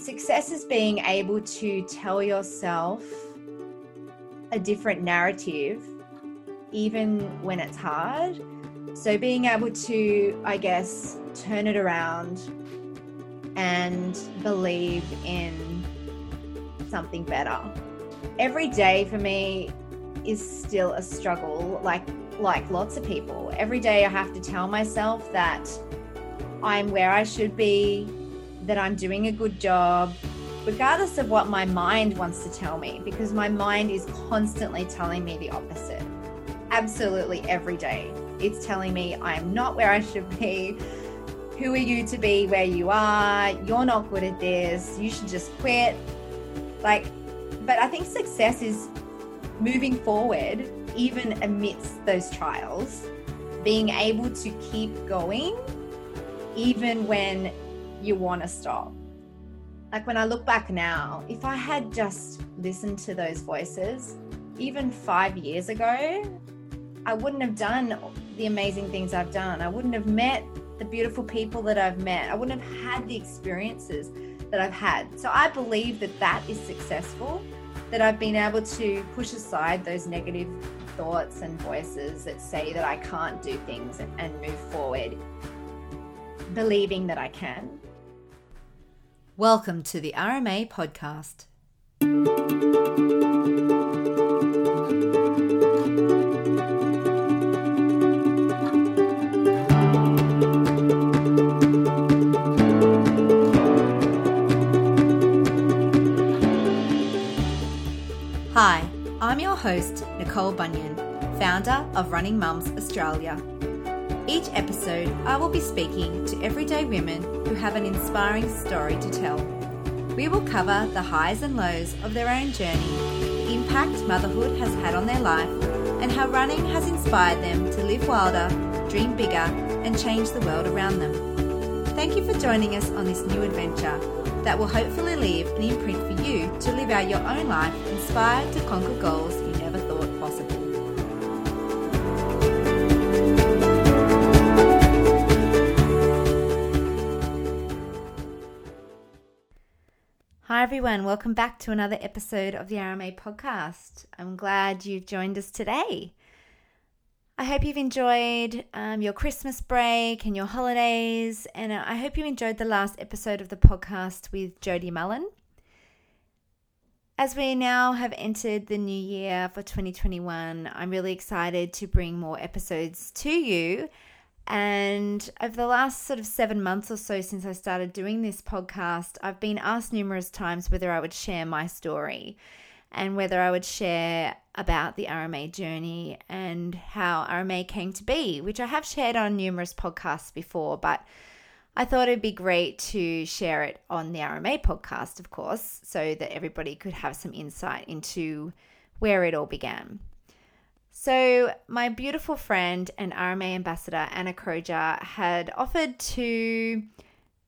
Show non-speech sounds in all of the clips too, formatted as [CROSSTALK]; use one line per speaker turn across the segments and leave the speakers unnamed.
success is being able to tell yourself a different narrative, even when it's hard. So, being able to, I guess, turn it around and believe in something better. Every day for me is still a struggle, like like lots of people. Every day I have to tell myself that I'm where I should be, that I'm doing a good job, regardless of what my mind wants to tell me, because my mind is constantly telling me the opposite. Absolutely every day. It's telling me I am not where I should be. Who are you to be where you are? You're not good at this. You should just quit. Like, but I think success is moving forward, even amidst those trials, being able to keep going, even when you want to stop. Like when I look back now, if I had just listened to those voices, even five years ago, I wouldn't have done the amazing things I've done. I wouldn't have met the beautiful people that I've met. I wouldn't have had the experiences that I've had. So I believe that that is successful, that I've been able to push aside those negative thoughts and voices that say that I can't do things and, move forward, believing that I can.
Welcome to the RMA podcast. Hi, I'm your host, Nicole Bunyon, founder of Running Mums Australia. Each episode, I will be speaking to everyday women who have an inspiring story to tell. We will cover the highs and lows of their own journey, the impact motherhood has had on their life, and how running has inspired them to live wilder, dream bigger, and change the world around them. Thank you for joining us on this new adventure that will hopefully leave an imprint for you to live out your own life inspired to conquer goals Hi, everyone. Welcome back to another episode of the RMA podcast. I'm glad you've joined us today. I hope you've enjoyed um, your Christmas break and your holidays, and I hope you enjoyed the last episode of the podcast with Jody Mullen. As we now have entered the new year for 2021, I'm really excited to bring more episodes to you. And over the last sort of seven months or so since I started doing this podcast, I've been asked numerous times whether I would share my story and whether I would share about the RMA journey and how RMA came to be, which I have shared on numerous podcasts before, but I thought it'd be great to share it on the RMA podcast, of course, so that everybody could have some insight into where it all began. So, my beautiful friend and RMA ambassador, Anna Croger, had offered to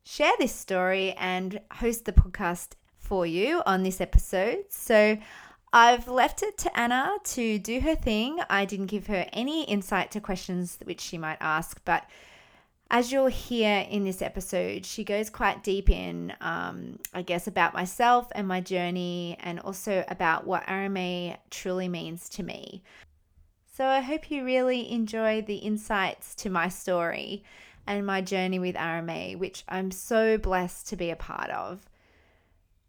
share this story and host the podcast for you on this episode. So I've left it to Anna to do her thing. I didn't give her any insight to questions which she might ask, but as you'll hear in this episode, she goes quite deep in, um, I guess, about myself and my journey, and also about what RMA truly means to me. So I hope you really enjoy the insights to my story and my journey with RMA, which I'm so blessed to be a part of.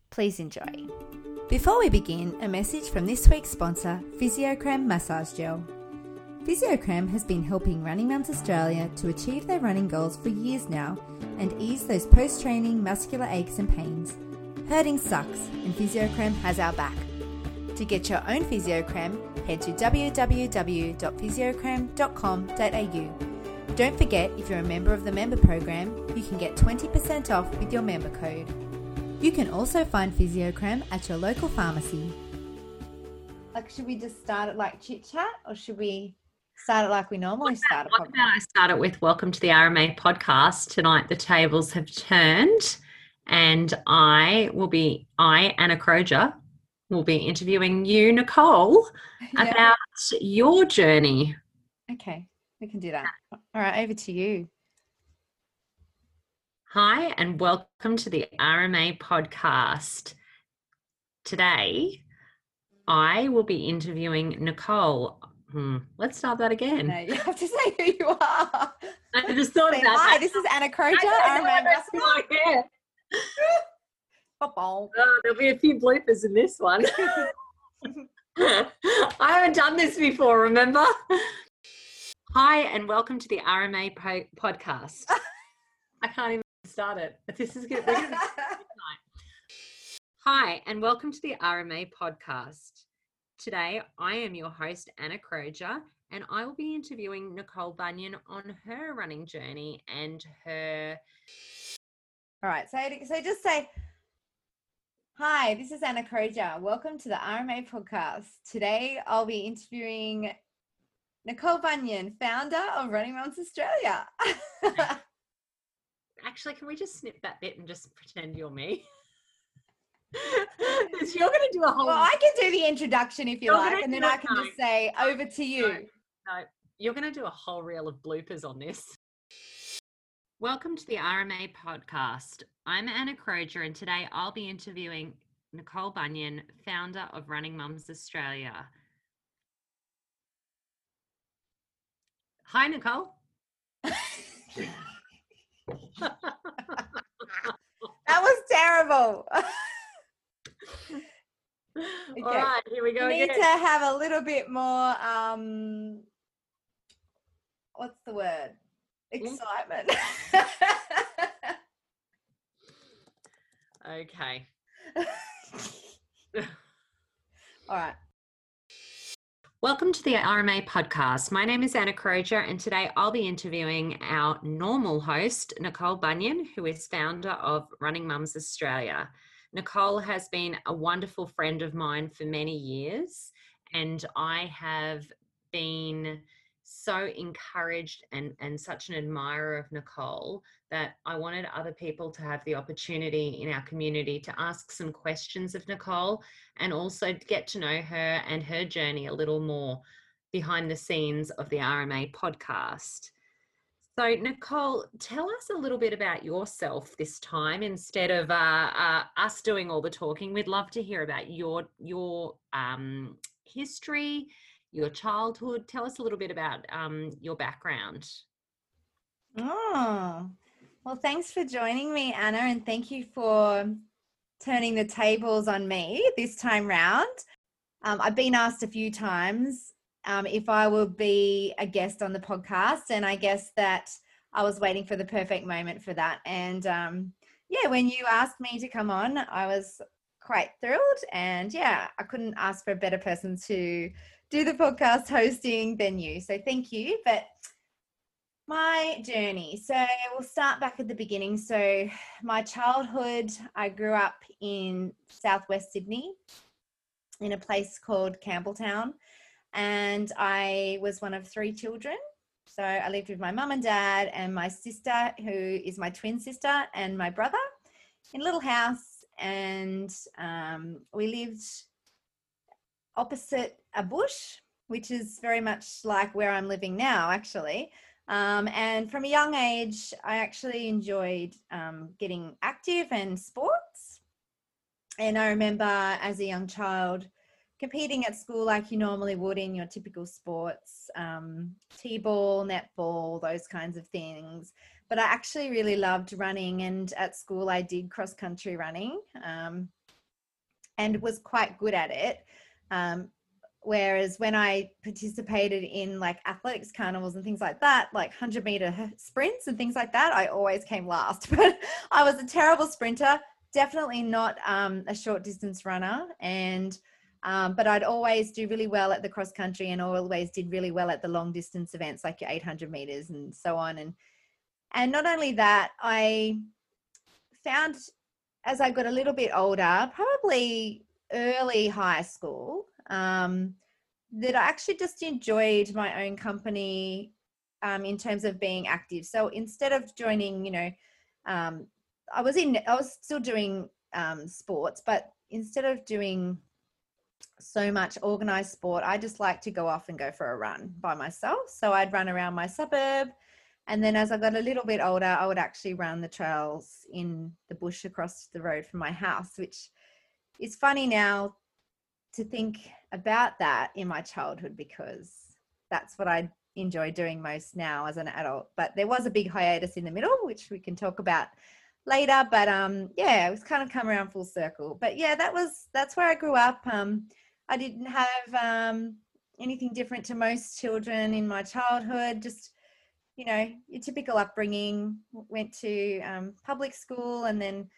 Please enjoy. Before we begin, a message from this week's sponsor, Fisiocrem Massage Gel. Fisiocrem has been helping Running Mums Australia to achieve their running goals for years now and ease those post training muscular aches and pains. Hurting sucks, and Fisiocrem has our back. To get your own Fisiocrem, head to www.fisiocrem.com.au. Don't forget, if you're a member of the member program, you can get 20% off with your member code. You can also find Fisiocrem at your local pharmacy.
Like, should we just start it like chit chat or should we start it like we normally start?
What about I start it with Welcome to the RMA podcast. Tonight, the tables have turned, and I will be, I, Anna Croger, will be interviewing you, Nicole, [LAUGHS] yeah. about your journey.
Okay, we can do that. All right, over to you.
Hi, and welcome to the RMA podcast. Today, I will be interviewing Nicole. Hmm, let's start that again.
No, you have to say who you are.
I just thought
Hi, this is Anna
Croger.
RMA
know, Oh, there'll be a few bloopers in this one. [LAUGHS] I haven't done this before, remember? Hi, and welcome to the RMA po- podcast. I can't even start it. This is good. Gonna [LAUGHS] Hi, and welcome to the RMA podcast. Today, I am your host, Anna Croger, and I will be interviewing Nicole Bunyon on her running journey and her.
All right, so so just say, "Hi, this is Anna Croger. Welcome to the RMA podcast. Today, I'll be interviewing Nicole Bunyon, founder of Running Mums Australia." [LAUGHS]
Actually, can we just snip that bit and just pretend you're me? [LAUGHS] you're going to do a whole.
well, I can do the introduction if you
You're
like, and then I can
no.
just say, "Over to you."
no, you're going to do a whole reel of bloopers on this. Welcome to the RMA podcast. I'm Anna Croger, and today I'll be interviewing Nicole Bunyon, founder of Running Mums Australia. Hi, Nicole.
That was terrible. [LAUGHS]
All right, here we go
you need
again.
to have a little bit more. um What's the word? Mm. Excitement.
Okay. [LAUGHS]
All right.
Welcome to the RMA podcast. My name is Anna Croger, and today I'll be interviewing our normal host, Nicole Bunyon, who is founder of Running Mums Australia. Nicole has been a wonderful friend of mine for many years, and I have been so encouraged and, and such an admirer of Nicole that I wanted other people to have the opportunity in our community to ask some questions of Nicole and also get to know her and her journey a little more behind the scenes of the RMA podcast. So, Nicole, tell us a little bit about yourself this time instead of uh, uh, us doing all the talking. We'd love to hear about your your um, history, your childhood. Tell us a little bit about um, your background.
Oh, well, thanks for joining me, Anna, and thank you for turning the tables on me this time round. Um, I've been asked a few times um, if I will be a guest on the podcast, and I guess that I was waiting for the perfect moment for that. And um, yeah, when you asked me to come on, I was quite thrilled. And yeah, I couldn't ask for a better person to do the podcast hosting than you. So thank you. But my journey. So we'll start back at the beginning. So my childhood, I grew up in southwest Sydney in a place called Campbelltown. And I was one of three children. So I lived with my mum and dad and my sister, who is my twin sister, and my brother in a little house. And um, we lived opposite a bush, which is very much like where I'm living now, actually. Um, and from a young age, I actually enjoyed um, getting active and sports. And I remember as a young child competing at school like you normally would in your typical sports um, t ball, netball, those kinds of things. But I actually really loved running. And at school, I did cross country running um, and was quite good at it. Whereas when I participated in like athletics carnivals and things like that, like 100 meter sprints and things like that, I always came last. [LAUGHS] But I was a terrible sprinter, definitely not um, a short distance runner. And um, but I'd always do really well at the cross country and always did really well at the long distance events like your 800 meters and so on. And and not only that, I found as I got a little bit older, probably early high school, um, that I actually just enjoyed my own company um, in terms of being active. So instead of joining, you know, um, I was in, I was still doing um, sports, but instead of doing so much organized sport, I just like to go off and go for a run by myself. So I'd run around my suburb And then as I got a little bit older, I would actually run the trails in the bush across the road from my house, which is funny now to think about that in my childhood because that's what I enjoy doing most now as an adult. But there was a big hiatus in the middle, which we can talk about later. But um, yeah, it was kind of come around full circle. But yeah, that was that's where I grew up. Um, I didn't have um, anything different to most children in my childhood. Just you know, your typical upbringing. Went to um, public school and then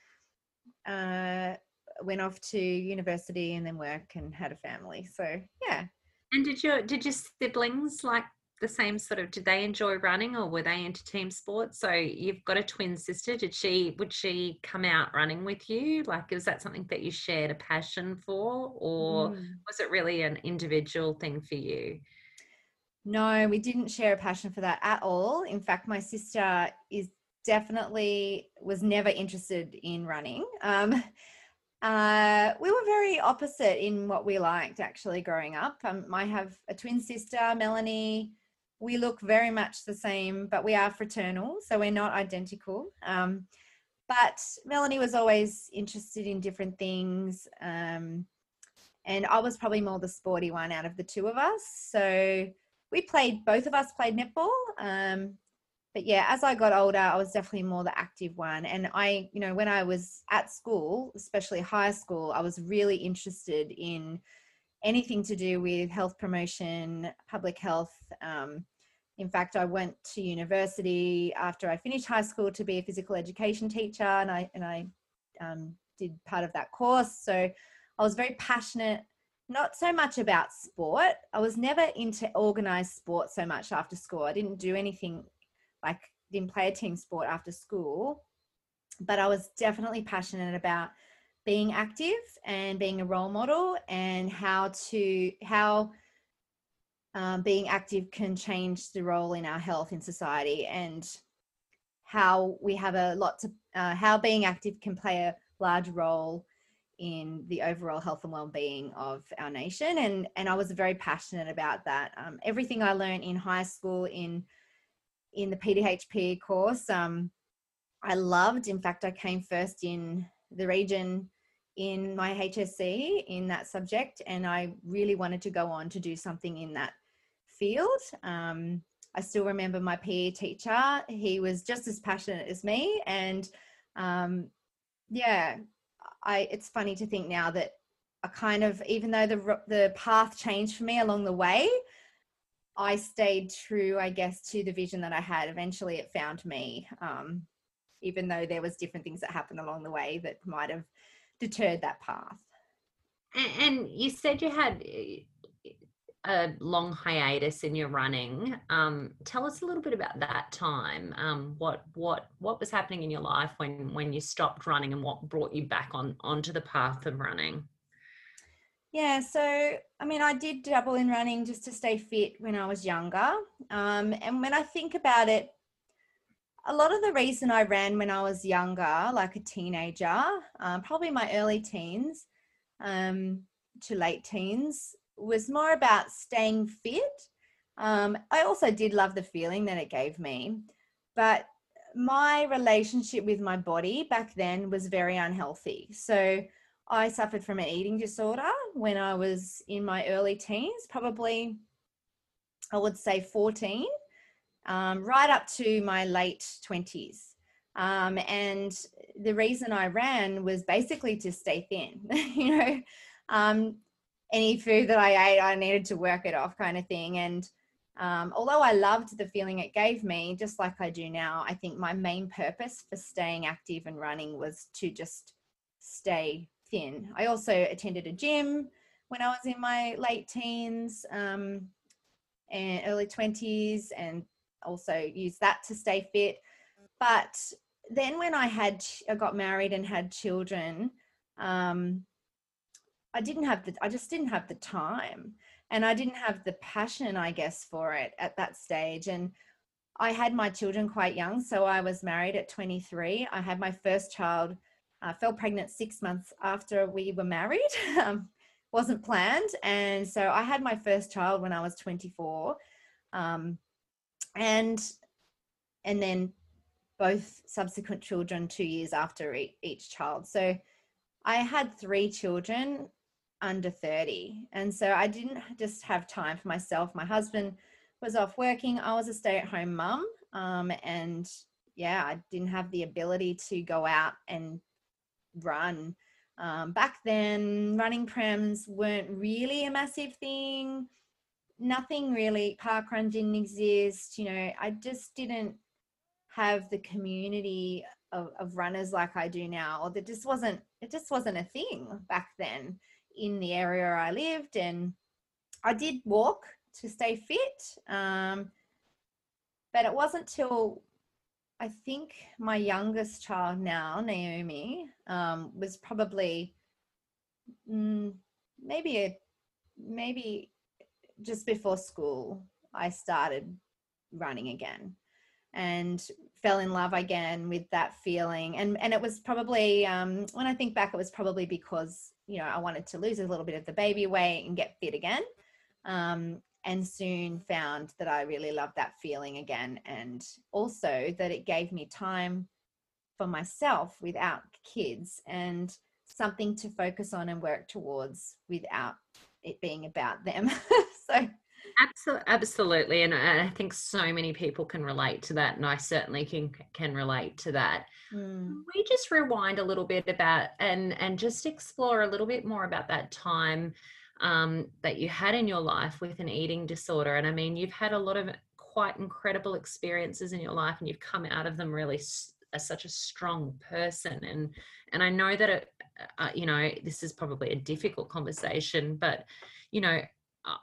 uh, went off to university and then work and had a family. So yeah.
And did your did your siblings like the same sort of did they enjoy running or were they into team sports so you've got a twin sister did she would she come out running with you like is that something that you shared a passion for or mm. was it really an individual thing for you
no we didn't share a passion for that at all in fact my sister is definitely was never interested in running um, uh, we were very opposite in what we liked actually growing up. Um, I have a twin sister, Melanie, we look very much the same, but we are fraternal, so we're not identical. Um, but Melanie was always interested in different things. Um, and I was probably more the sporty one out of the two of us. So we played, both of us played netball. But yeah, as I got older, I was definitely more the active one. And I, you know, when I was at school, especially high school, I was really interested in anything to do with health promotion, public health. Um, in fact, I went to university after I finished high school to be a physical education teacher, and I and I um, did part of that course. So I was very passionate, not so much about sport. I was never into organized sport so much after school. I didn't do anything like didn't play a team sport after school, but I was definitely passionate about being active and being a role model and how to how um, being active can change the role in our health in society and how we have a lot to uh, how being active can play a large role in the overall health and well-being of our nation. And and I was very passionate about that. Um, everything I learned in high school in in the PDHP course um, I loved in fact I came first in the region in my HSC in that subject, and I really wanted to go on to do something in that field. Um, I still remember my PE teacher, he was just as passionate as me, and um, yeah, I, it's funny to think now that I kind of, even though the, the path changed for me along the way, I stayed true, I guess, to the vision that I had. Eventually, it found me, um, even though there was different things that happened along the way that might have deterred that path.
And you said you had eh, a long hiatus in your running. Um, tell us a little bit about that time. Um, what what what was happening in your life when when you stopped running, and what brought you back on onto the path of running?
Yeah, so I mean, I did double in running just to stay fit when I was younger. Um, and when I think about it, a lot of the reason I ran when I was younger, like a teenager, um, probably my early teens um, to late teens, was more about staying fit. Um, I also did love the feeling that it gave me, but my relationship with my body back then was very unhealthy. So I suffered from an eating disorder when I was in my early teens, probably I would say 14 um, right up to my late 20s. Um, and the reason I ran was basically to stay thin. [LAUGHS] you know, um, any food that I ate, I needed to work it off, kind of thing. And um, although I loved the feeling it gave me, just like I do now, I think my main purpose for staying active and running was to just stay I also attended a gym when I was in my late teens um, and early 20s and also used that to stay fit. But then when I had, I got married and had children, um, I didn't have the, I just didn't have the time and I didn't have the passion, I guess, for it at that stage. And I had my children quite young. So I was married at 23. I had my first child, uh, fell pregnant six months after we were married. [LAUGHS] um, wasn't planned. And so I had my first child when I was 24. Um, and and then both subsequent children two years after each child. So I had three children under 30. And so I didn't just have time for myself. My husband was off working. I was a stay at home mum. Um, and yeah, I didn't have the ability to go out and run. Um, back then, running prems weren't really a massive thing. Nothing really, park run didn't exist. You know, I just didn't have the community of, of runners like I do now, or that just wasn't, it just wasn't a thing back then in the area I lived. And I did walk to stay fit. Um, but it wasn't till I think my youngest child now, Naomi, um, was probably mm, maybe a maybe just before school. I started running again and fell in love again with that feeling. And and it was probably um, when I think back, it was probably because you know I wanted to lose a little bit of the baby weight and get fit again. Um, and soon found that I really loved that feeling again. And also that it gave me time for myself without kids and something to focus on and work towards without it being about them. [LAUGHS] so
absolutely and i think so many people can relate to that and i certainly can can relate to that mm. we just rewind a little bit about and and just explore a little bit more about that time um, that you had in your life with an eating disorder. And I mean, you've had a lot of quite incredible experiences in your life, and you've come out of them really as such a strong person. And and I know that it, uh, uh, you know, this is probably a difficult conversation, but you know,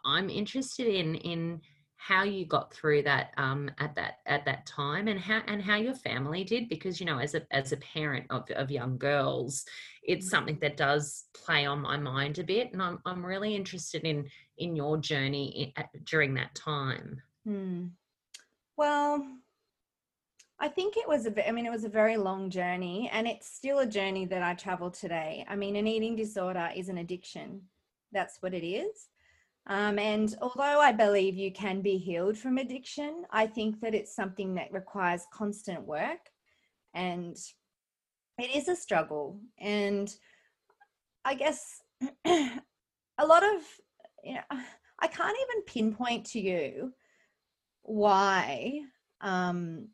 I'm interested in in how you got through that um, at that at that time and how and how your family did because you know as a as a parent of, of young girls it's mm. something that does play on my mind a bit and I'm, I'm really interested in in your journey in, at, during that time
hmm. well I think it was a I mean it was a very long journey and it's still a journey that I travel today. I mean an eating disorder is an addiction. That's what it is. Um, and although I believe you can be healed from addiction, I think that it's something that requires constant work and it is a struggle. And I guess [CLEARS THROAT] a lot of, you know, I can't even pinpoint to you why um,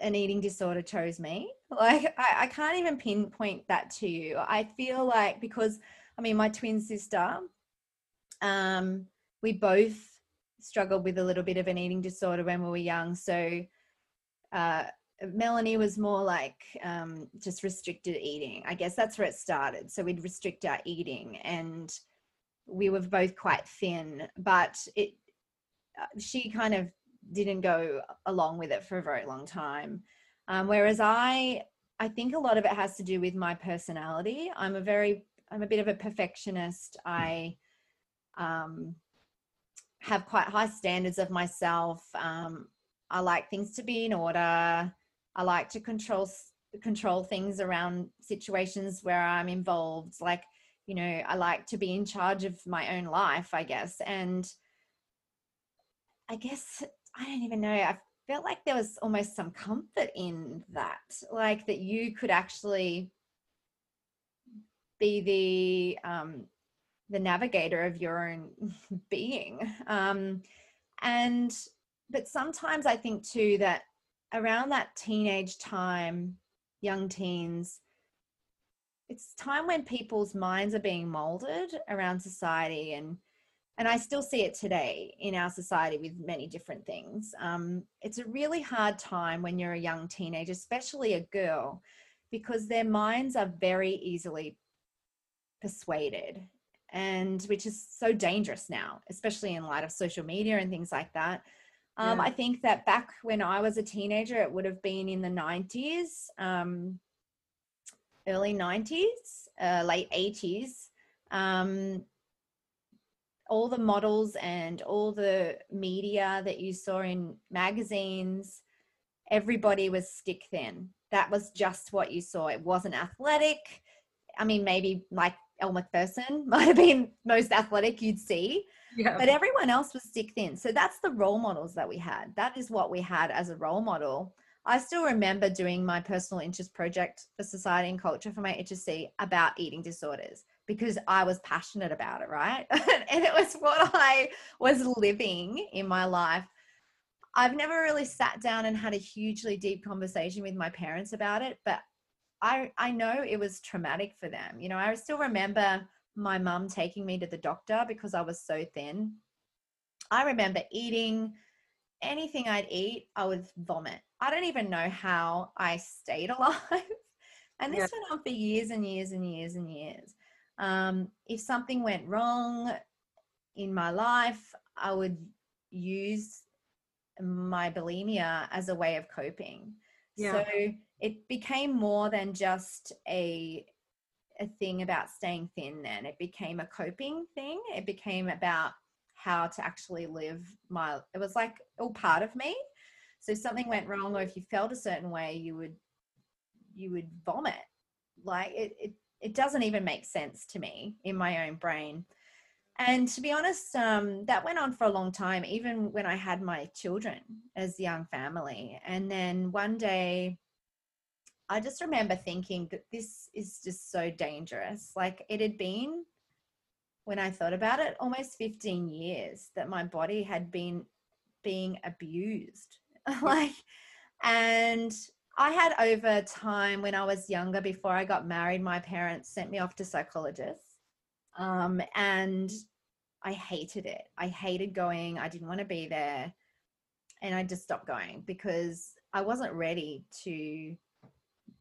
an eating disorder chose me. Like, I, I can't even pinpoint that to you. I feel like because I mean, my twin sister, um, we both struggled with a little bit of an eating disorder when we were young. So, uh, Melanie was more like um, just restricted eating. I guess that's where it started. So we'd restrict our eating, and we were both quite thin. But it, uh, she kind of didn't go along with it for a very long time. Um, whereas I, I think a lot of it has to do with my personality. I'm a very I'm a bit of a perfectionist. I um, have quite high standards of myself. Um, I like things to be in order. I like to control control things around situations where I'm involved. Like, you know, I like to be in charge of my own life, I guess. And I guess I don't even know. I felt like there was almost some comfort in that, like that you could actually be the um, the navigator of your own [LAUGHS] being. Um, and but sometimes I think too that around that teenage time, young teens, it's time when people's minds are being molded around society and and I still see it today in our society with many different things. Um, it's a really hard time when you're a young teenager, especially a girl, because their minds are very easily persuaded and which is so dangerous now especially in light of social media and things like that. Um, yeah. i think that back when i was a teenager it would have been in the 90s um, early 90s uh, late 80s um, all the models and all the media that you saw in magazines everybody was stick thin. That was just what you saw. It wasn't athletic. I mean, maybe like Elle Macpherson [LAUGHS] might have been most athletic you'd see.
Yeah.
but everyone else was stick thin. So that's the role models that we had. That is what we had as a role model. I still remember doing my personal interest project for society and culture for my HSC about eating disorders because I was passionate about it, right? [LAUGHS] and it was what I was living in my life. I've never really sat down and had a hugely deep conversation with my parents about it, but I I know it was traumatic for them. You know, I still remember my mum taking me to the doctor because I was so thin. I remember eating anything I'd eat, I would vomit. I don't even know how I stayed [LAUGHS] alive. and this
Yeah.
went on for years and years and years and years. Um, if something went wrong in my life, I would use my bulimia as a way of coping.
Yeah.
So it became more than just a a thing about staying thin then. It became a coping thing. It became about how to actually live my it was like all part of me. So if something went wrong or if you felt a certain way you would you would vomit. Like it it, it doesn't even make sense to me in my own brain. And to be honest um, that went on for a long time even when i had my children as young family. And then one day I just remember thinking that this is just so dangerous. Like it had been, when I thought about it, almost 15 years that my body had been being abused. [LAUGHS] like, and I had over time when I was younger, before I got married, my parents sent me off to psychologists. Um, and I hated it. I hated going. I didn't want to be there. And I just stopped going because I wasn't ready to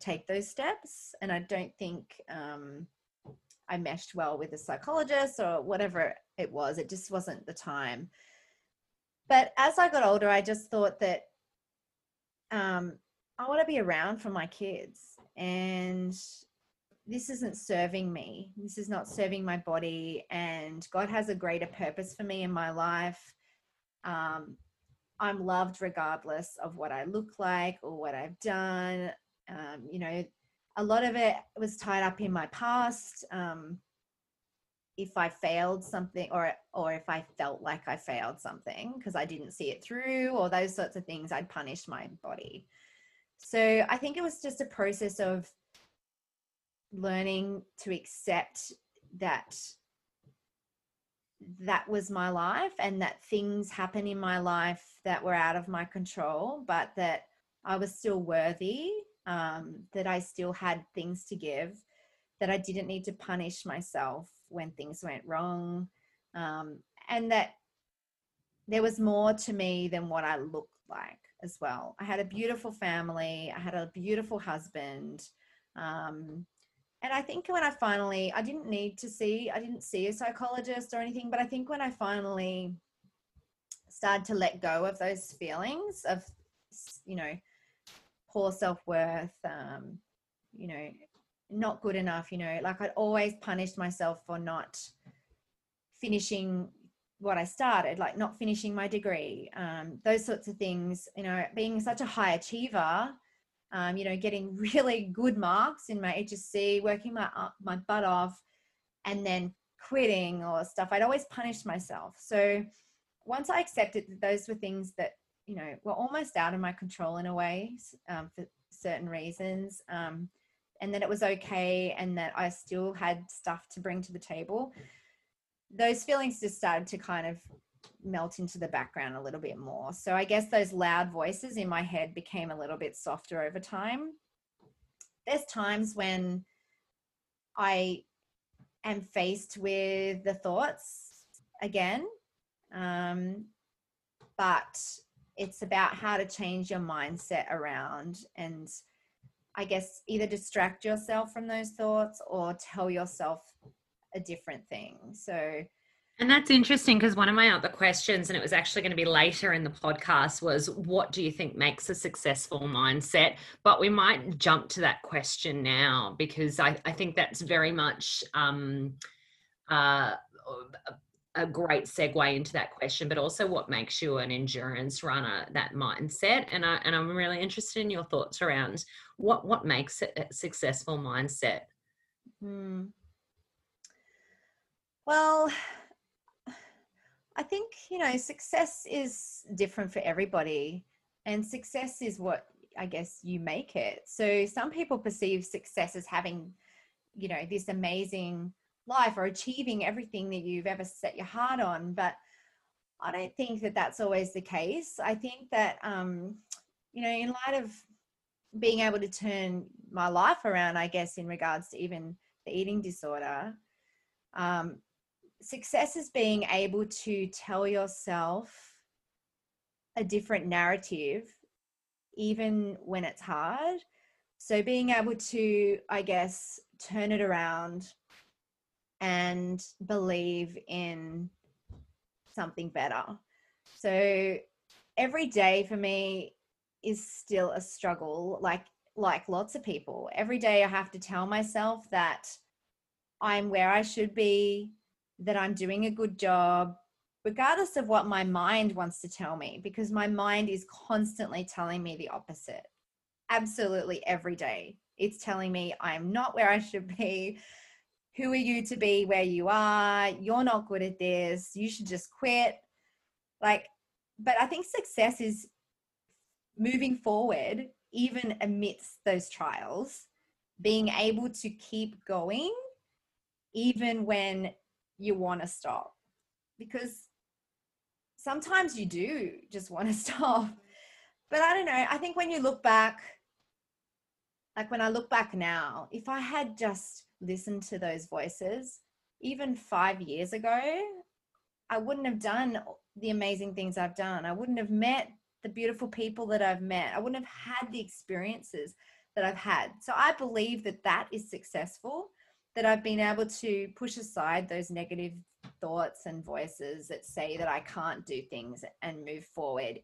take those steps and i don't think um, i meshed well with a psychologist or whatever it was it just wasn't the time. But as i got older i just thought that um, i want to be around for my kids and this isn't serving me. This is not serving my body and god has a greater purpose for me in my life. Um, i'm loved regardless of what i look like or what i've done um, you know a lot of it was tied up in my past. Um, if i failed something or or if i felt like i failed something because i didn't see it through or those sorts of things i'd punish my body. So i think it was just a process of learning to accept that that was my life and that things happen in my life that were out of my control but that i was still worthy um, that I still had things to give, that I didn't need to punish myself when things went wrong, um, and that there was more to me than what I looked like as well. I had a beautiful family, I had a beautiful husband. Um, and I think when I finally, I didn't need to see, I didn't see a psychologist or anything, but I think when I finally started to let go of those feelings of, you know, poor self-worth um, you know not good enough you know like i'd always punished myself for not finishing what i started like not finishing my degree um, those sorts of things you know being such a high achiever um, you know getting [LAUGHS] really good marks in my hsc working my, my butt off and then quitting or stuff. I'd always punished myself. So once i accepted that those were things that you know were almost out of my control in a way um, for certain reasons um, and that it was okay and that i still had stuff to bring to the table. Those feelings just started to kind of melt into the background a little bit more. So i guess those loud voices in my head became a little bit softer over time. There's times when i am faced with the thoughts again um, but it's about how to change your mindset around and I guess either distract yourself from those thoughts or tell yourself a different thing. So,
And that's interesting because one of my other questions, and it was actually going to be later in the podcast, was what do you think makes a successful mindset? But we might jump to that question now because I, I think that's very much um, uh, a great segue into that question, but also what makes you an endurance runner, that mindset. And I and I'm really interested in your thoughts around what what makes it a successful mindset.
hmm. well, I think, you know, success is different for everybody. And success is what I guess you make it. So some people perceive success as having, you know, this amazing life or achieving everything that you've ever set your heart on. But I don't think that that's always the case. I think that, um, you know, in light of being able to turn my life around, I guess, in regards to even the eating disorder, um, success is being able to tell yourself a different narrative, even when it's hard. So being able to, I guess, turn it around and believe in something better. So every day for me is still a struggle like like lots of people. Every day I have to tell myself that I'm where I should be, that I'm doing a good job, regardless of what my mind wants to tell me, because my mind is constantly telling me the opposite. Absolutely every day. It's telling me I'm not where I should be. Who are you to be where you are? You're not good at this. You should just quit. Like, but I think success is moving forward, even amidst those trials, being able to keep going, even when you want to stop. Because sometimes you do just want to [LAUGHS] stop. But I don't know. I think when you look back, like when I look back now, if I had just listened to those voices, even five years ago, I wouldn't have done the amazing things I've done. I wouldn't have met the beautiful people that I've met. I wouldn't have had the experiences that I've had. So I believe that that is successful, that I've been able to push aside those negative thoughts and voices that say that I can't do things and move forward,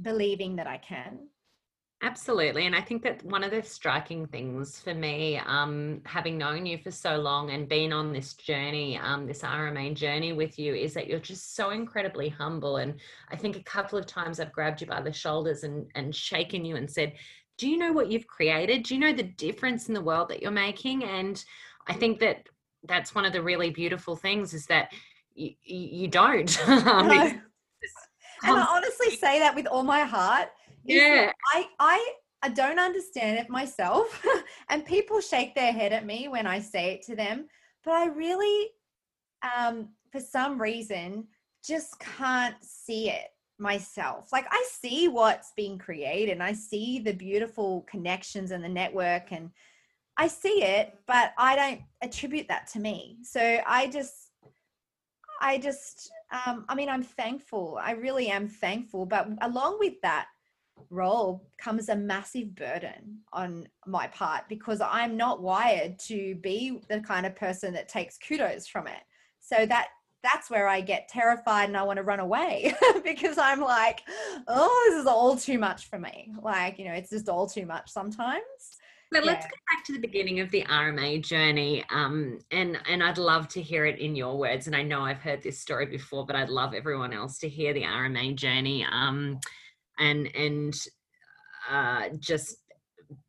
believing that I can.
Absolutely. And I think that one of the striking things for me, um, having known you for so long and been on this journey, um, this RMA journey with you, is that you're just so incredibly humble. And I think a couple of times I've grabbed you by the shoulders and, and shaken you and said, Do you know what you've created? Do you know the difference in the world that you're making? And I think that that's one of the really beautiful things is that you, you don't. [LAUGHS] No.
and I honestly say that with all my heart
yeah
i i I don't understand it myself. [LAUGHS] and people shake their head at me when I say it to them. But I really, um, for some reason, just can't see it myself. Like I see what's being created and I see the beautiful connections and the network and I see it, but I don't attribute that to me. So I just, I just, um, I mean, I'm thankful. I really am thankful. But along with that, role comes a massive burden on my part because I'm not wired to be the kind of person that takes kudos from it. So that that's where I get terrified and I want to run away [LAUGHS] because I'm like, oh, this is all too much for me. Like, you know, it's just all too much sometimes.
But yeah. let's go back to the beginning of the RMA journey, um, and and I'd love to hear it in your words. And I know I've heard this story before, but I'd love everyone else to hear the RMA journey. Um, and and uh, just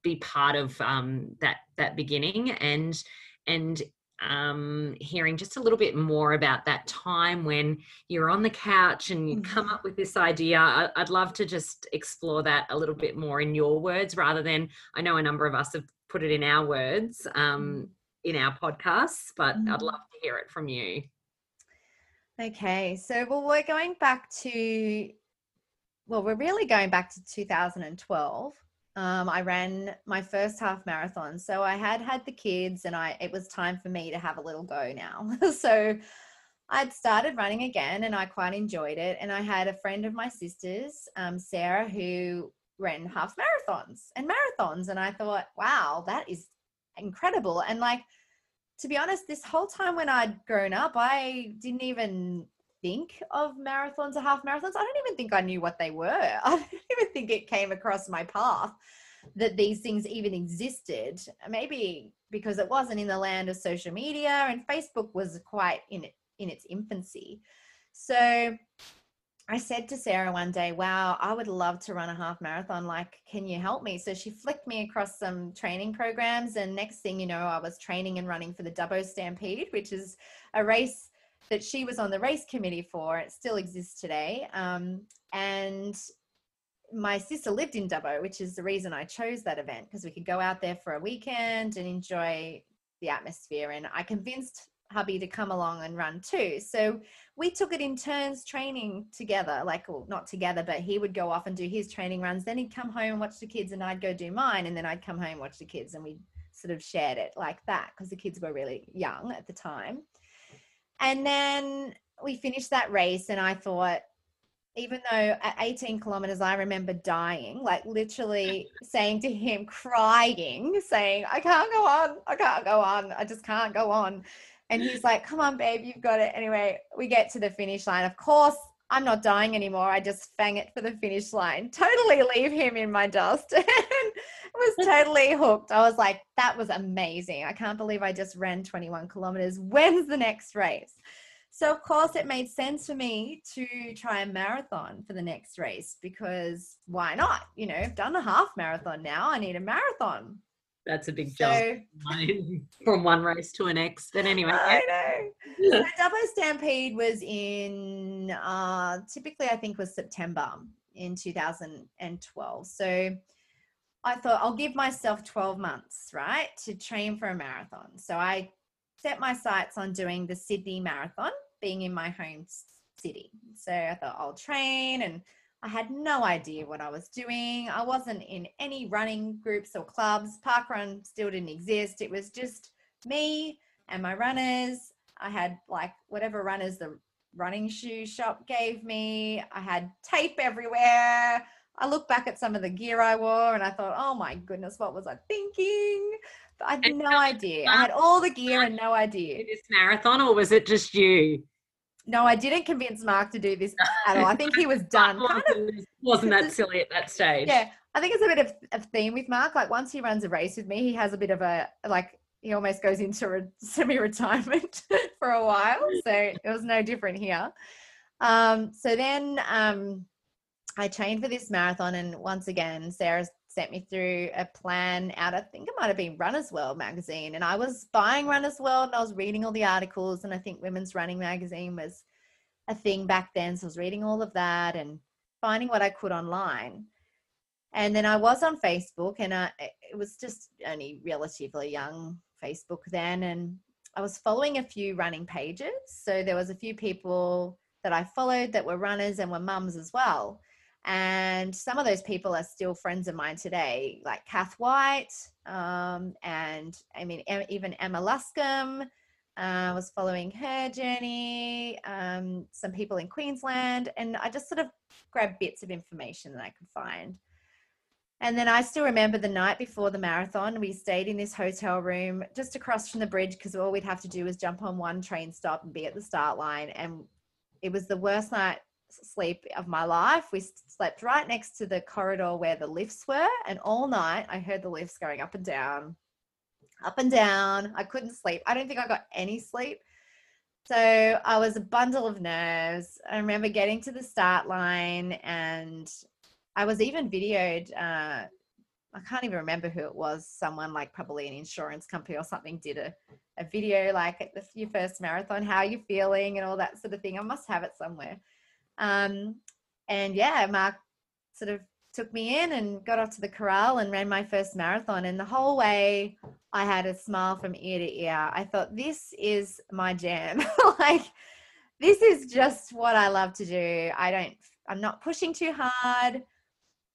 be part of um, that that beginning and and um, hearing just a little bit more about that time when you're on the couch and you come mm-hmm. up with this idea. I, would love to just explore that a little bit more in your words rather than I know a number of us have put it in our words um, mm-hmm. in our podcasts, but mm. I'd mm-hmm. love to hear it from you.
Okay, so well, we're going back to well, we're really going back to 2012. Um, I ran my first half marathon. So I had had the kids and I it was time for me to have a little go now. [LAUGHS] so I'd started running again and I quite enjoyed it. And I had a friend of my sister's, um, Sarah, who ran half marathons and marathons. And I thought, wow, that is incredible. And like, to be honest, this whole time when I'd grown up, I didn't even think of marathons or half marathons. I don't even think I knew what they were. [LAUGHS] I don't even think it came across my path that these things even existed. Maybe because it wasn't in the land of social media and Facebook was quite in in its infancy. So I said to Sarah one day, Wow, I would love to run a half marathon. Like, can you help me? So she flicked me across some training programs. And next thing you know, I was training and running for the Dubbo Stampede, which is a race that she was on the race committee for. It still exists today. Um, and my sister lived in Dubbo, which is the reason I chose that event because we could go out there for a weekend and enjoy the atmosphere. And I convinced hubby to come along and run too. So we took it in turns training together, like, well, not together, but he would go off and do his training runs. Then he'd come home and watch the kids, and I'd go do mine. And then I'd come home watch the kids, and we sort of shared it like that because the kids were really young at the time. And then we finished that race, and I thought, even though at 18 kilometers, I remember dying, like literally [LAUGHS] saying to him, crying, saying, I can't go on, I can't go on, I just can't go on. And he's like, come on, babe, you've got it. Anyway, we get to the finish line. Of course, I'm not dying anymore. I just fang it for the finish line. Totally leave him in my dust. [LAUGHS] was totally hooked. I was like, that was amazing. I can't believe I just ran 21 kilometers. When's the next race? So, of course, it made sense for me to try a marathon for the next race because why not? You know, I've done a half marathon now. I need a marathon.
That's a big jump [LAUGHS] from one race to a next. But anyway,
I know. so Dubbo Stampede was in uh, typically I think was September in 2012. So I thought I'll give myself 12 months, right, to train for a marathon. So I set my sights on doing the Sydney Marathon, being in my home city. So I thought I'll train and I had no idea what I was doing. I wasn't in any running groups or clubs. Parkrun still didn't exist. It was just me and my runners. I had like whatever runners the running shoe shop gave me. I had tape everywhere. I look back at some of the gear I wore and I thought, oh my goodness, what was I thinking? But I had and no idea. I had all the gear and no idea.
This marathon, or was it just you?
No, I didn't convince Mark to do this [LAUGHS] at all. I think he was done.
kind of, wasn't that silly at that stage?
Yeah, I think it's a bit of a theme with Mark. Like once he runs a race with me, he has a bit of a like he almost goes into re- semi-retirement [LAUGHS] for a while. So it was no different here. Um, so then um, I trained for this marathon, and once again, Sarah sent me through a plan out. I think it might have been Runner's World magazine, and I was buying Runner's World, and I was reading all the articles, and I think Women's Running magazine was a thing back then, so I was reading all of that and finding what I could online. And then I was on Facebook, and I, it was just only relatively young Facebook then, and I was following a few running pages. So there was a few people that I followed that were runners and were mums as well. And some of those people are still friends of mine today, like Kath White, um, and I mean, even Emma Luscombe. I uh, was following her journey, um, some people in Queensland, and I just sort of grabbed bits of information that I could find. And then I still remember the night before the marathon, we stayed in this hotel room just across from the bridge because all we'd have to do was jump on one train stop and be at the start line. And it was the worst night sleep of my life. We slept right next to the corridor where the lifts were, and all night I heard the lifts going up and down, up and down. I couldn't sleep. I don't think I got any sleep. So I was a bundle of nerves. I remember getting to the start line, and I was even videoed. Uh, I can't even remember who it was. Someone like probably an insurance company or something did a, a video like your first marathon, how are you feeling, and all that sort of thing. I must have it somewhere. Um, and yeah, Mark sort of took me in and got off to the corral and ran my first marathon. And the whole way, I had a smile from ear to ear. I thought, this is my jam. [LAUGHS] like, this is just what I love to do. I don't, I'm not pushing too hard.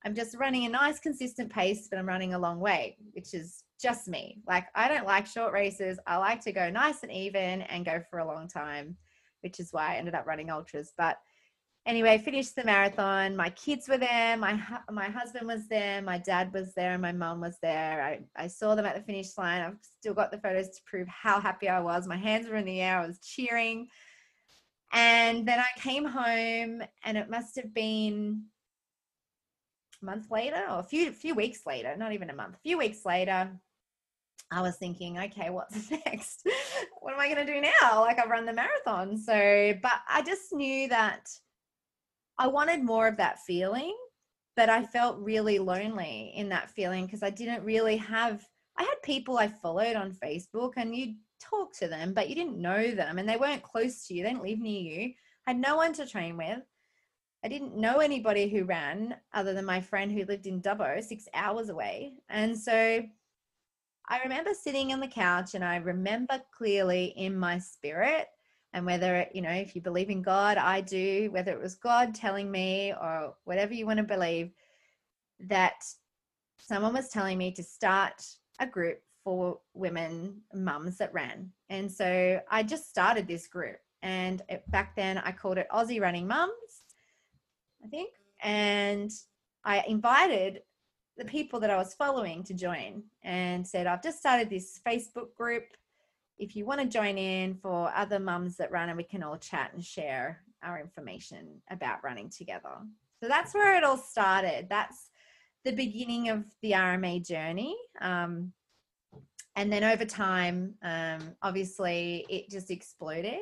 I'm just running a nice, consistent pace, but I'm running a long way, which is just me. Like, I don't like short races. I like to go nice and even and go for a long time, which is why I ended up running ultras. But anyway, finished the marathon. My kids were there. My my husband was there. My dad was there, and my mum was there. I, I saw them at the finish line. I've still got the photos to prove how happy I was. My hands were in the air. I was cheering. And then I came home, and it must have been a month later, or a few few weeks later. Not even a month. A few weeks later. I was thinking, okay, what's [LAUGHS] next? what am I going to do now? Like I've run the marathon. So, but I just knew that I wanted more of that feeling, but I felt really lonely in that feeling because I didn't really have I had people I followed on Facebook and you talk to them, but you didn't know them and they weren't close to you. They didn't live near you. I had no one to train with. I didn't know anybody who ran other than my friend who lived in Dubbo, six hours away. And so I remember sitting on the couch and I remember clearly in my spirit, and whether, you know, if you believe in God, I do, whether it was God telling me or whatever you want to believe, that someone was telling me to start a group for women mums that ran. And so I just started this group. And it, back then I called it Aussie Running Mums, I think. And I invited the people that I was following to join and said, I've just started this Facebook group. If you want to join in for other mums that run, and we can all chat and share our information about running together. So that's where it all started. That's the beginning of the RMA journey. Um, and then over time, um, obviously, it just exploded.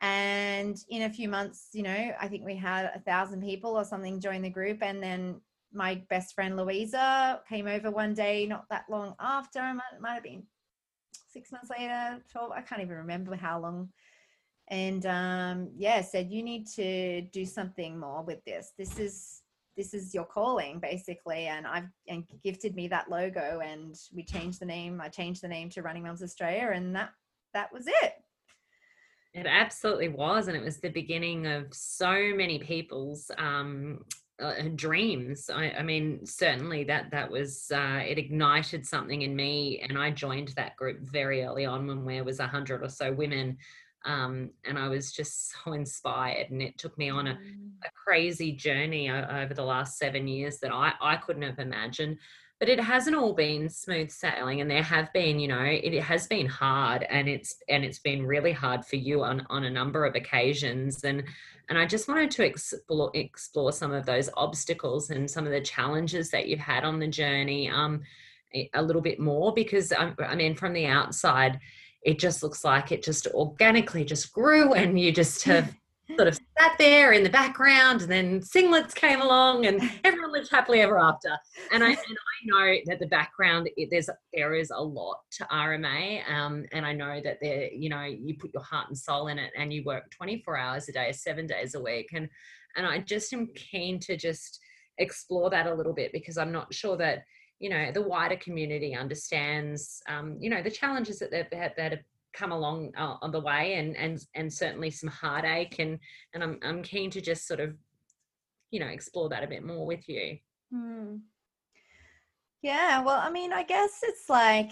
And in a few months, you know, I think we had a thousand people or something join the group. And then my best friend Louisa came over one day, not that long after. It might, might have been six months later, 12. I can't even remember how long. And um, yeah, said, you need to do something more with this. This is this is your calling basically and i've and gifted me that logo and we changed the name i changed the name to running mums australia and that that was it
it absolutely was and it was the beginning of so many people's um uh, dreams I, I, mean certainly that that was uh, it ignited something in me and i joined that group very early on when there was a hundred or so women um, and I was just so inspired. And it took me on a, mm. a crazy journey over the last seven years that I, I couldn't have imagined. But it hasn't all been smooth sailing, and there have been, you know, it, has been hard, and it's and it's been really hard for you on on a number of occasions. And and I just wanted to explore explore some of those obstacles and some of the challenges that you've had on the journey um, a little bit more because I, I mean, from the outside it just looks like it just organically just grew and you just have sort of sat there in the background and then singlets came along and [LAUGHS] everyone lived happily ever after. And i and i know that the background it, there's there is a lot to rma um, and i know that there you know you put your heart and soul in it and you work 24 hours a day seven days a week. And and i just am keen to just explore that a little bit because i'm not sure that you know the wider community understands um, you know the challenges that they've had that have come along uh, on the way and and and certainly some heartache and and I'm I'm keen to just sort of you know explore that a bit more with you.
Hmm. Yeah, well, I mean, I guess it's like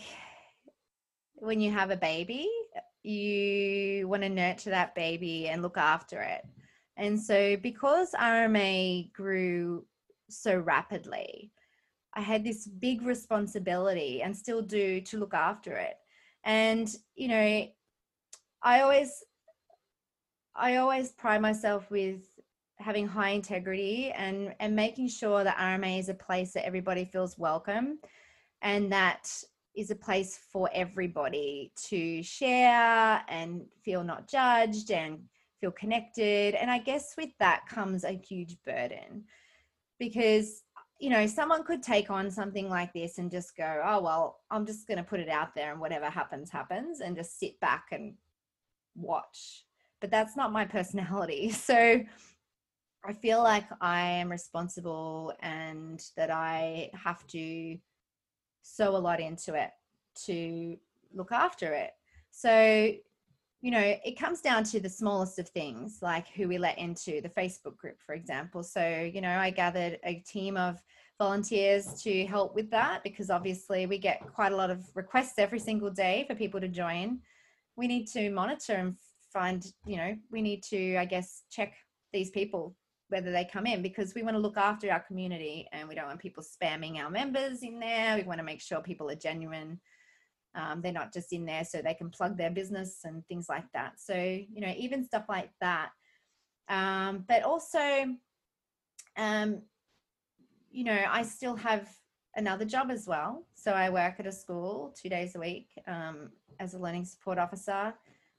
when you have a baby, you want to nurture that baby and look after it. And so, because RMA grew so rapidly, I had this big responsibility and still do to look after it. And, you know, I always I always pride myself with having high integrity and and making sure that RMA is a place that everybody feels welcome and that is a place for everybody to share and feel not judged and feel connected. And I guess with that comes a huge burden because you know, someone could take on something like this and just go, oh, well, I'm just going to put it out there and whatever happens, happens, and just sit back and watch. But that's not my [LAUGHS] personality. So I feel like I am responsible and that I have to sew a lot into it to look after it. So you know, it comes down to the smallest of things, like who we let into the Facebook group, for example. So, you know, I gathered a team of volunteers to help with that because obviously we get quite a lot of requests every single day for people to join. We need to monitor and find, you know, we need to, I guess, check these people whether they come in because we want to look after our community and we don't want people spamming our members in there. We want to make sure people are genuine um, they're not just in there so they can plug their business and things like that. So, you know, even stuff like that. Um, but also, um, you know, I still have another job as well. So I work at a school two days a week um, as a learning support officer.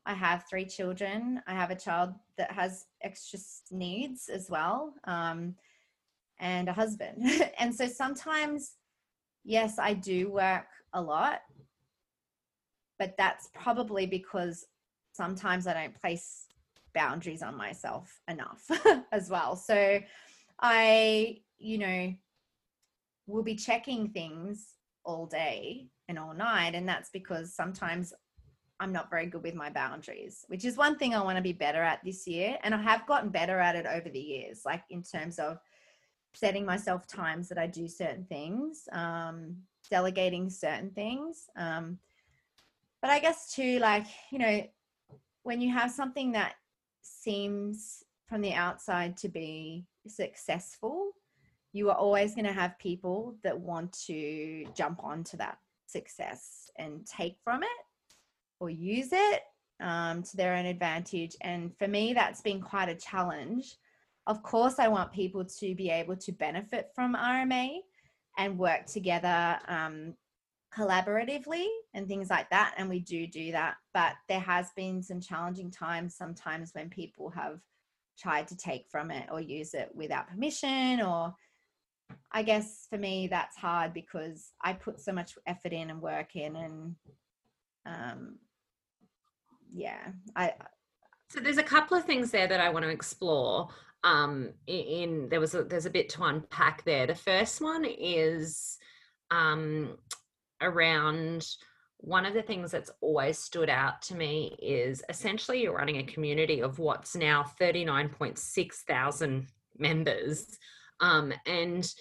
I have three children. I have a child that has extra needs as well, um, and a husband. [LAUGHS] and so sometimes, yes, I do work a lot. But that's probably because sometimes I don't place boundaries on myself enough [LAUGHS] as well. So I, you know, will be checking things all day and all night. And that's because sometimes I'm not very good with my boundaries, which is one thing I want to be better at this year. And I have gotten better at it over the years, like in terms of setting myself times that I do certain things, um, delegating certain things. Um, but I guess too, like, you know, when you have something that seems from the outside to be successful, you are always going to have people that want to jump onto that success and take from it or use it um, to their own advantage. And for me, that's been quite a challenge. Of course, I want people to be able to benefit from RMA and work together um, collaboratively and things like that. And we do do that. But there has been some challenging times sometimes when people have tried to take from it or use it without permission or I guess for me that's hard because I put so much effort in and work in and um, yeah, I.
So there's a couple of things there that I want to explore. Um, in, there was a, there's a bit to unpack there. The first one is um, around one of the things that's always stood out to me is essentially you're running a community of what's now 39.6 thousand members um, and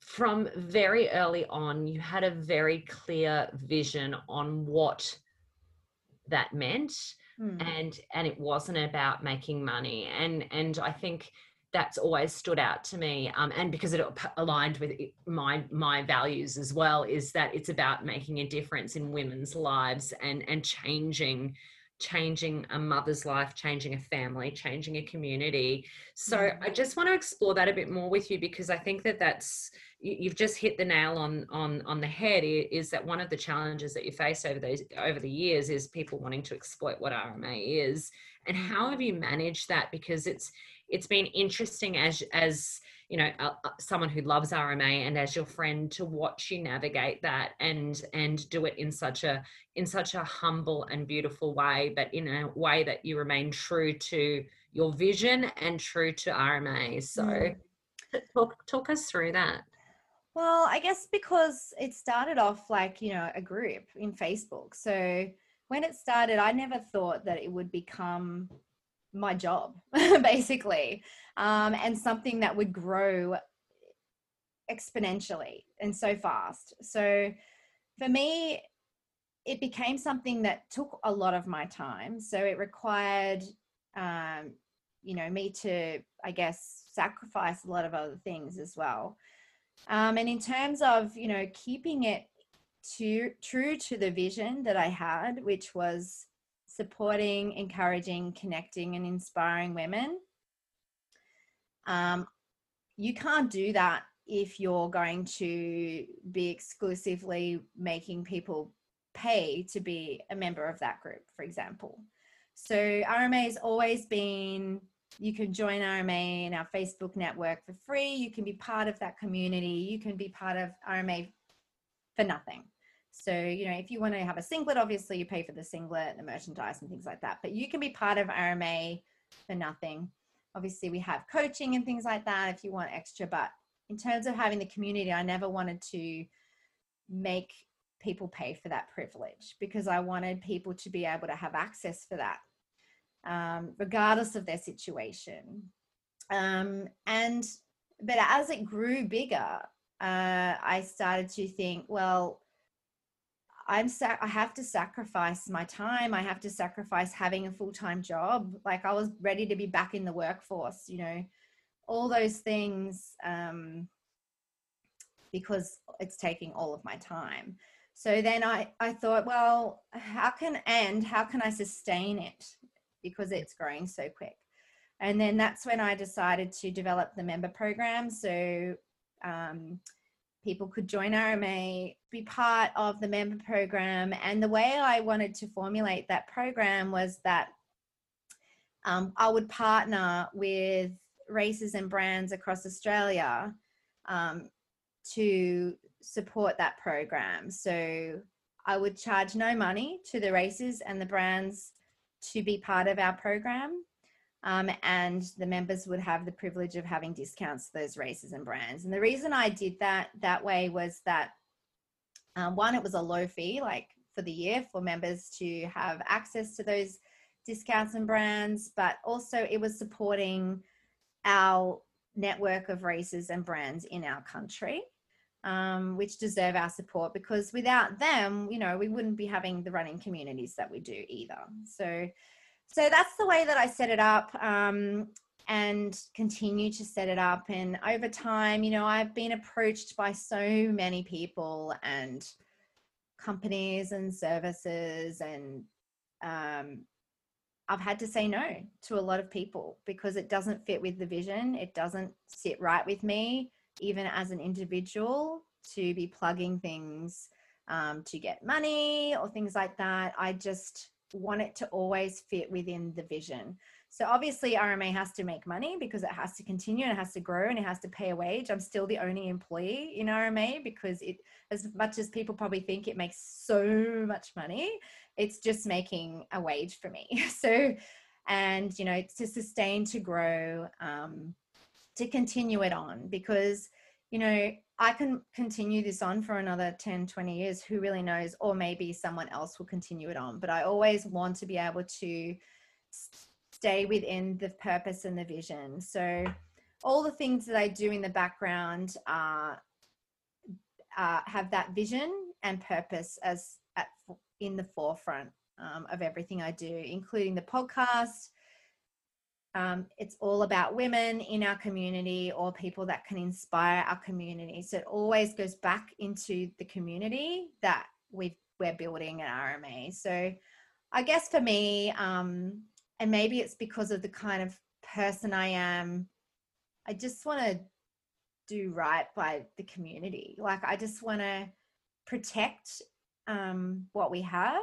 from very early on you had a very clear vision on what that meant mm. and and it wasn't about making money and and i think that's always stood out to me um, and because it aligned with my my values as well is that it's about making a difference in women's lives and and changing changing a mother's life changing a family changing a community. So mm. i just want to explore that a bit more with you because i think that that's you've just hit the nail on on on the head is that one of the challenges that you face over those over the years is people wanting to exploit what RMA is. And how have you managed that? Because it's it's been interesting as as you know uh, someone who loves RMA and as your friend to watch you navigate that and and do it in such a in such a humble and beautiful way but in a way that you remain true to your vision and true to RMA so mm. talk talk us through that
well, I guess because it started off like, you know, a group in Facebook. So when it started, I never thought that it would become my job, [LAUGHS] basically, um, and something that would grow exponentially and so fast. So for me, it became something that took a lot of my time. So it required, um, you know, me to, I guess, sacrifice a lot of other things as well. Um, and in terms of, you know, keeping it to, true to the vision that I had, which was supporting, encouraging, connecting, and inspiring women, um, you can't do that if you're going to be exclusively making people pay to be a member of that group, for example. So RMA has always been you can join RMA in our Facebook network for free. You can be part of that community. You can be part of RMA for nothing. So, you know, if you want to have a singlet, obviously you pay for the singlet, the merchandise, and things like that. But you can be part of RMA for nothing. Obviously, we have coaching and things like that if you want extra. But in terms of having the community, I never wanted to make people pay for that privilege because I wanted people to be able to have access for that um, regardless of their situation. Um, and but as it grew bigger, uh, I started to think, well, I'm sac- I have to sacrifice my time. I have to sacrifice having a full time job. Like I was ready to be back in the workforce, you know, all those things um, because it's taking all of my time. So then I, I thought, well, how can and how can I sustain it? because it's growing so quick. And then that's when I decided to develop the member program. So um, people could join RMA, be part of the member program. And the way I wanted to formulate that program was that um, I would partner with races and brands across Australia um, to support that program. So I would charge no money to the races and the brands to be part of our program. Um, and the members would have the privilege of having discounts to those races and brands. And the reason I did that that way was that um, one, it was a low fee, like for the year, for members to have access to those discounts and brands, but also it was supporting our network of races and brands in our country. Um, which deserve our support because without them, you know, we wouldn't be having the running communities that we do either. So, so that's the way that I set it up um, and continue to set it up. And over time, you know, I've been approached by so many people and companies and services, and um, I've had to say no to a lot of people because it doesn't fit with the vision. It doesn't sit right with me, even as an individual, to be plugging things um, to get money or things like that. I just want it to always fit within the vision. So obviously RMA has to make money because it has to continue and it has to grow and it has to pay a wage. I'm still the only employee in RMA because it as much as people probably think it makes so much money, it's just making a wage for me. [LAUGHS] So and you know to sustain to grow um, to continue it on because you know I can continue this on for another 10, 20 years. Who really knows? Or maybe someone else will continue it on. But I always want to be able to stay within the purpose and the vision. So all the things that I do in the background are, uh, have that vision and purpose as at, in the forefront um, of everything I do, including the podcast, um, it's all about women in our community or people that can inspire our community. So it always goes back into the community that we we're building at RMA. So I guess for me, um, and maybe it's because of the kind of person I am, I just want to do right by the community. Like I just want to protect um, what we have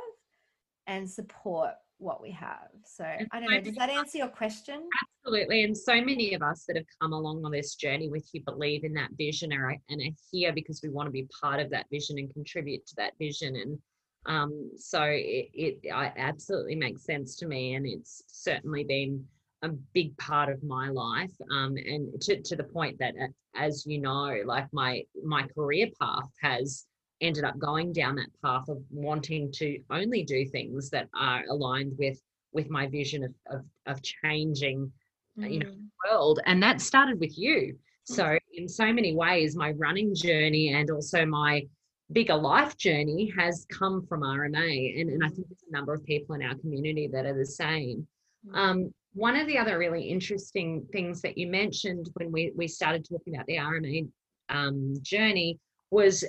and support what we have. So I don't know, does that answer your question?
Absolutely. And so many of us that have come along on this journey with you believe in that vision and are, and are here because we want to be part of that vision and contribute to that vision. And um, so it, it absolutely makes sense to me. And it's certainly been a big part of my life. Um, and to, to the point that, uh, as you know, like my, my career path has ended up going down that path of wanting to only do things that are aligned with with my vision of of, of changing mm. you know mm. the world and that started with you mm. so in so many ways my running journey and also my bigger life journey has come from rma and, and i think there's a number of people in our community that are the same mm. um, one of the other really interesting things that you mentioned when we, we started talking about the rma um, journey was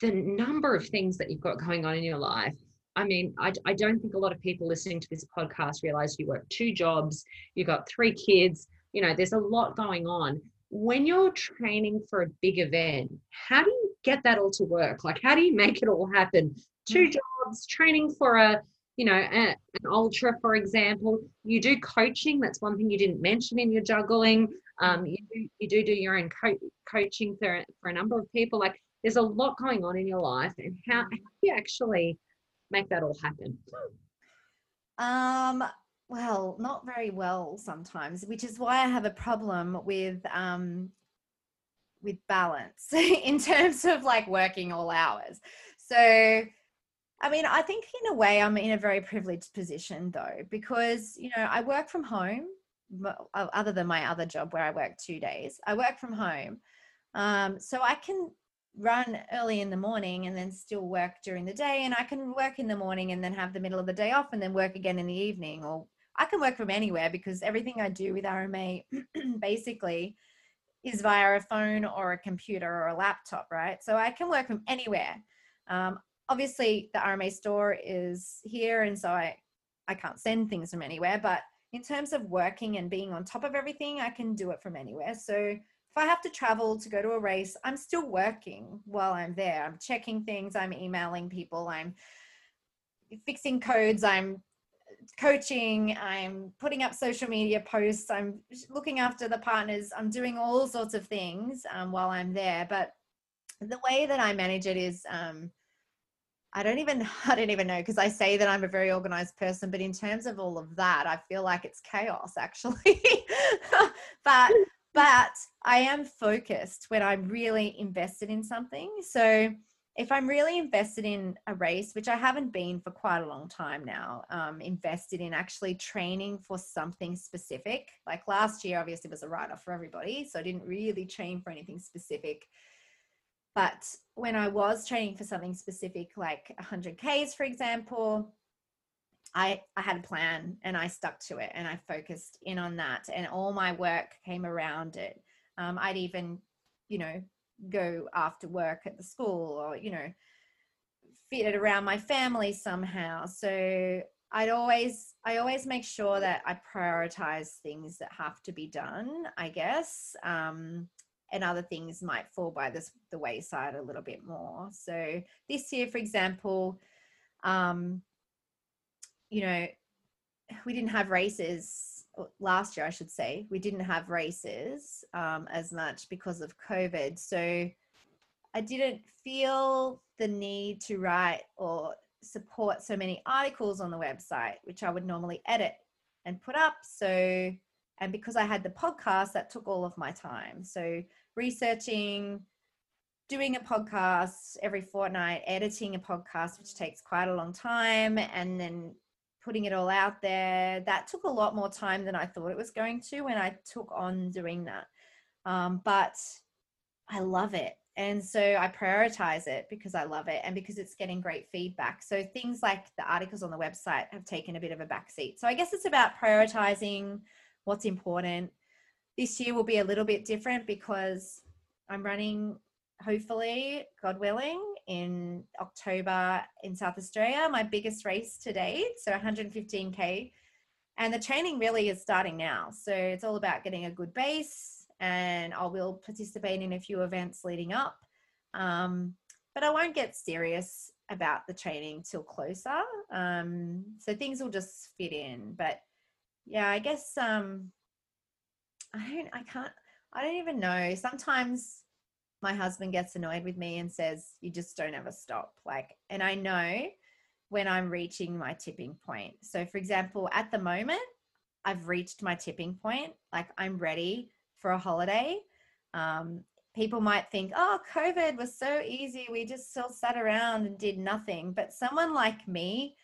the number of things that you've got going on in your life. I mean, I, I don't think a lot of people listening to this podcast realize you work two jobs, you've got three kids, you know, there's a lot going on. When you're training for a big event, how do you get that all to work? Like, how do you make it all happen? Two mm. jobs, training for a, you know, a, an ultra, for example. You do coaching. That's one thing you didn't mention in your juggling. Um, you, do, you do do your own co- coaching for, for a number of people. Like, there's a lot going on in your life and how, how do you actually make that all happen?
Um well not very well sometimes which is why i have a problem with um with balance [LAUGHS] in terms of like working all hours. So i mean i think in a way i'm in a very privileged position though because you know i work from home other than my other job where i work two days. I work from home. Um, so i can run early in the morning and then still work during the day and i can work in the morning and then have the middle of the day off and then work again in the evening or i can work from anywhere because everything i do with rma [CLEARS THROAT] basically is via a phone or a computer or a laptop right? So i can work from anywhere. Um, obviously the rma store is here and so i i can't send things from anywhere but in terms of working and being on top of everything i can do it from anywhere. So I have to travel to go to a race, I'm still working while I'm there. I'm checking things, I'm emailing people, I'm fixing codes, I'm coaching, I'm putting up social media posts, I'm looking after the partners, I'm doing all sorts of things um, while I'm there. But the way that I manage it is um, I don't even [LAUGHS] I don't even know because I say that I'm a very organized person, but in terms of all of that, I feel like it's chaos actually. [LAUGHS] but but I am focused when I'm really invested in something. So if I'm really invested in a race, which I haven't been for quite a long time now, um, invested in actually training for something specific. Like last year, obviously, was a write off for everybody. So I didn't really train for anything specific. But when I was training for something specific, like 100Ks, for example, I, I had a plan and I stuck to it and I focused in on that, and all my work came around it. Um, I'd even, you know, go after work at the school or you know fit it around my family somehow so i'd always i always make sure that i prioritize things that have to be done i guess um, and other things might fall by this, the wayside a little bit more so this year for example um, you know we didn't have races last year, I should say, we didn't have races um, as much because of COVID. So I didn't feel the need to write or support so many articles on the website, which I would normally edit and put up. So, and because I had the podcast, that took all of my time. So, researching, doing a podcast every fortnight, editing a podcast, which takes quite a long time, and then putting it all out there. That took a lot more time than I thought it was going to when I took on doing that. Um, but I love it. And so I prioritize it because I love it and because it's getting great feedback. So things like the articles on the website have taken a bit of a backseat. So I guess it's about prioritizing what's important. This year will be a little bit different because I'm running, hopefully, God willing, in October in South Australia, my biggest race to date, so 115k. And the training really is starting now. So it's all about getting a good base, and I will participate in a few events leading up. Um, but I won't get serious about the training till closer. Um, so things will just fit in. But yeah, I guess um, I don't, I can't, I don't even know. Sometimes my husband gets annoyed with me and says, You just don't ever stop. Like, and I know when I'm reaching my tipping point. So, for example, at the moment, I've reached my tipping point. Like, I'm ready for a holiday. Um, people might think, oh, COVID was so easy. We just still sat around and did nothing. But someone like me,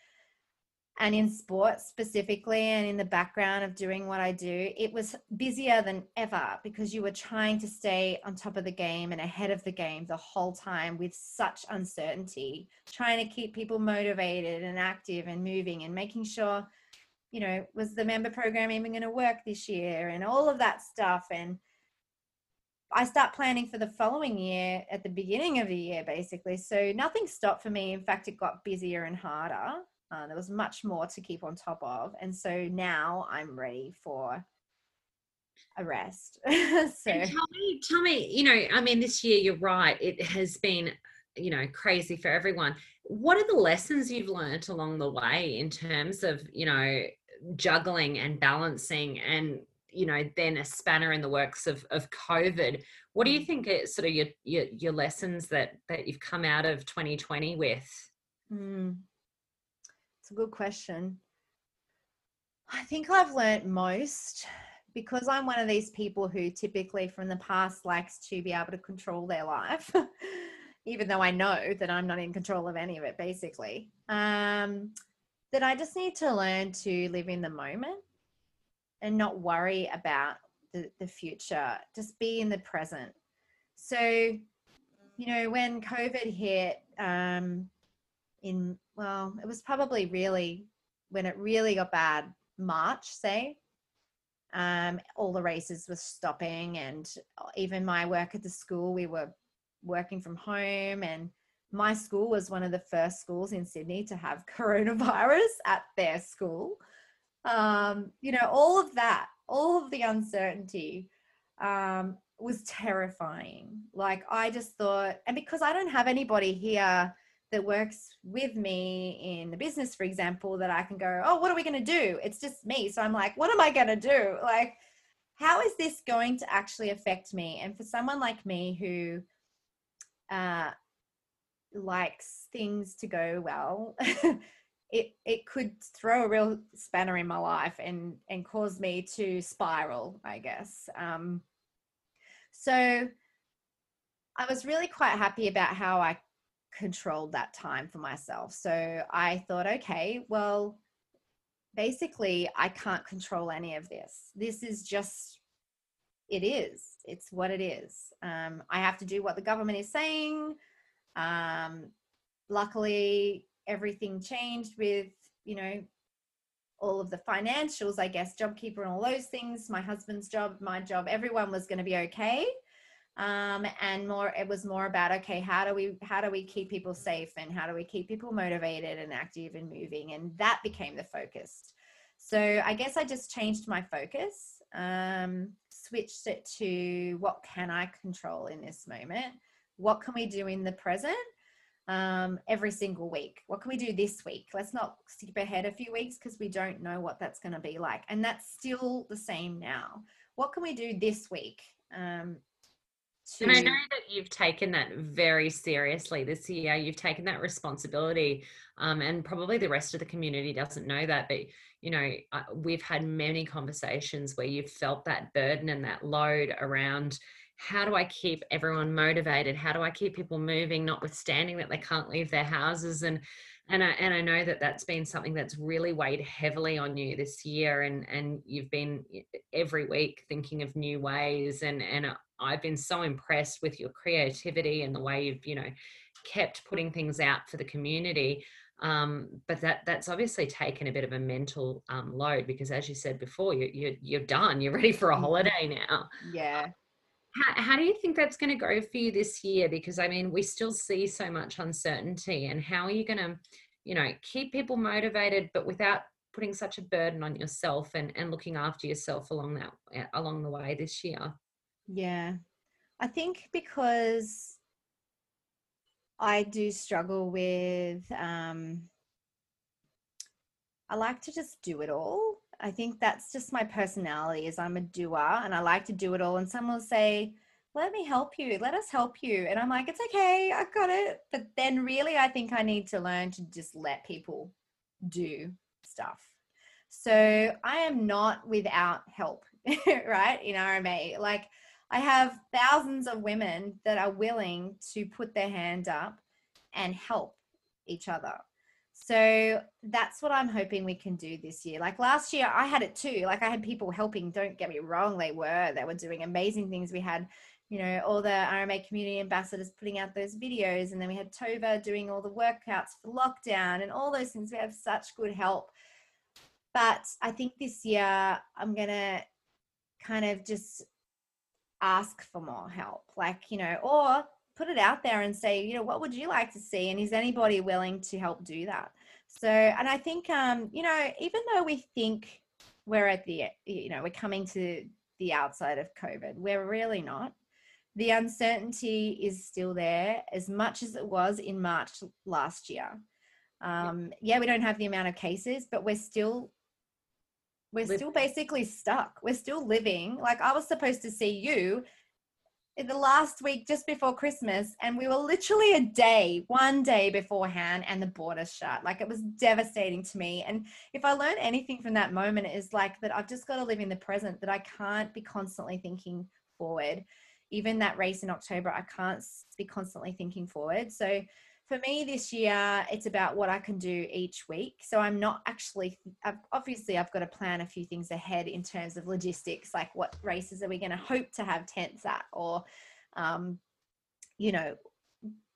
and in sports specifically and in the background of doing what I do, it was busier than ever because you were trying to stay on top of the game and ahead of the game the whole time with such uncertainty, trying to keep people motivated and active and moving and making sure, you know, was the member program even going to work this year and all of that stuff. And I start planning for the following year at the beginning of the year, basically. So nothing stopped for me. In fact, it got busier and harder. Uh, there was much more to keep on top of. And so now I'm ready for a rest. [LAUGHS] so
and tell me, tell me, you know, I mean, this year you're right, it has been, you know, crazy for everyone. What are the lessons you've learned along the way in terms of, you know, juggling and balancing and you know then a spanner in the works of of covid what do you mm. think are sort of your your, your lessons that that you've come out of 2020 with
mm. It's a good question. I think I've learned most because I'm one of these people who typically from the past likes to be able to control their life, [LAUGHS] even though I know that I'm not in control of any of it, basically. Um, that I just need to learn to live in the moment and not worry about the, the future, just be in the present. So, you know, when COVID hit, um, in well it was probably really when it really got bad march say um, all the races were stopping and even my work at the school we were working from home and my school was one of the first schools in sydney to have [LAUGHS] coronavirus at their school. Um, you know all of that all of the uncertainty um, was terrifying. Like i just thought and because i don't have anybody here that works with me in the business, for example, that I can go, oh, what are we going to do? It's just me. So I'm like, what am I going to do? Like, how is this going to actually affect me? And for someone like me who uh, likes things to go well, [LAUGHS] it it could throw a real spanner in my life and and cause me to spiral, I guess. Um, so I was really quite happy about how I controlled that time for myself. So I thought, okay, well, basically, I can't control any of this. This is just, it is. It's what it is. Um, I have to do what the government is saying. Um, luckily, everything changed with, you know, all of the financials, I guess, JobKeeper and all those things, my husband's job, my job, everyone was going to be okay um, and more it was more about okay how do we how do we keep people safe and how do we keep people motivated and active and moving? And that became the focus. So i guess i just changed my focus um, switched it to what can i control in this moment? What can we do in the present? Um, every single week. What can we do this week? Let's not skip ahead a few weeks because we don't know what that's going to be like. And that's still the same now. What can we do this week? Um,
to... And I know that you've taken that very seriously this year. You've taken that responsibility, um, and probably the rest of the community doesn't know that. But you know, uh, we've had many conversations where you've felt that burden and that load around how do I keep everyone motivated? How do I keep people moving, notwithstanding that they can't leave their houses? And and I and I know that that's been something that's really weighed heavily on you this year, and and you've been every week thinking of new ways, and and I've been so impressed with your creativity and the way you've you know kept putting things out for the community. Um, but that that's obviously taken a bit of a mental um, load because, as you said before, you, you you're done. You're ready for a mm-hmm. holiday now.
Yeah.
How, how do you think that's going to go for you this year? Because I mean, we still see so much uncertainty, and how are you going to, you know, keep people motivated, but without putting such a burden on yourself and and looking after yourself along that along the way this year?
Yeah, I think because I do struggle with. Um, I like to just do it all. I think that's just my personality is I'm a doer and I like to do it all. And someone will say, let me help you. Let us help you. And I'm like, it's okay. I've got it. But then really, I think I need to learn to just let people do stuff. So I am not without help, [LAUGHS] right? In RMA. Like I have thousands of women that are willing to put their hand up and help each other. So that's what I'm hoping we can do this year. Like last year, I had it too. Like I had people helping. Don't get me wrong, they were. They were doing amazing things. We had, you know, all the RMA community ambassadors putting out those videos, and then we had Tova doing all the workouts for lockdown and all those things. We have such good help. But I think this year I'm gonna kind of just ask for more help. Like you know, or put it out there and say, you know, what would you like to see? And is anybody willing to help do that? So, and I think, um, you know, even though we think we're at the, you know, we're coming to the outside of COVID, we're really not. The uncertainty is still there as much as it was in March last year. Um, yeah, we don't have the amount of cases, but we're still we're still basically stuck. We're still living. Like I was supposed to see you the last week just before Christmas, and we were literally a day, one day beforehand, and the borders shut. Like it was devastating to me. And if I learned anything from that moment, is like that I've just got to live in the present, that I can't be constantly thinking forward. Even that race in October, I can't be constantly thinking forward. So for me this year it's about what i can do each week. So i'm not actually I've, obviously i've got to plan a few things ahead in terms of logistics like what races are we going to hope to have tents at or um, you know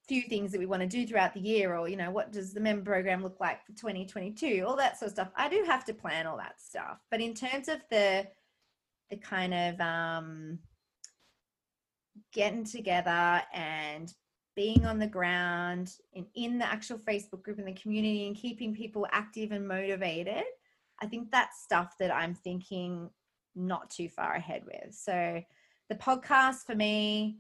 few things that we want to do throughout the year or you know what does the member program look like for 2022 all that sort of stuff. I do have to plan all that stuff. But in terms of the the kind of um getting together and being on the ground and in the actual Facebook group in the community and keeping people active and motivated, I think that's stuff that I'm thinking not too far ahead with. So the podcast for me,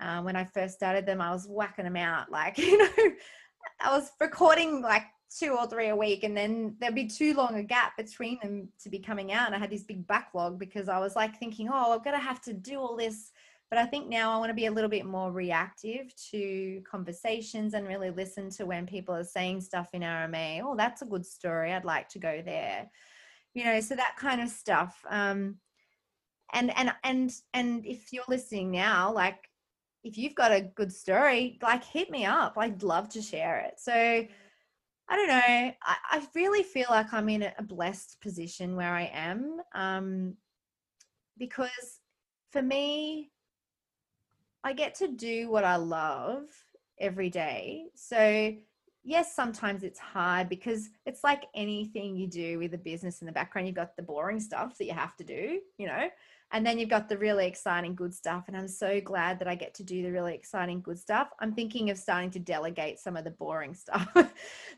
uh, when I first started them, I was whacking them out. [LAUGHS] Like, you know, I was recording like two or three a week and then there'd be too long a gap between them to be coming out. And I had this big backlog because I was like thinking, oh, I'm going to have to do all this But I think now I want to be a little bit more reactive to conversations and really listen to when people are saying stuff in RMA. Oh, that's a good story. I'd like to go there. You know, so that kind of stuff. Um, and and and and if you're listening now, like if you've got a good story, like hit me up. I'd love to share it. So I don't know. I, I really feel like I'm in a blessed position where I am. Um, because for me, I get to do what I love every day. So, yes, sometimes it's hard because it's like anything you do with a business in the background, you've got the boring stuff that you have to do, you know, and then you've got the really exciting good stuff. And I'm so glad that I get to do the really exciting good stuff. I'm thinking of starting to delegate some of the boring [LAUGHS] stuff.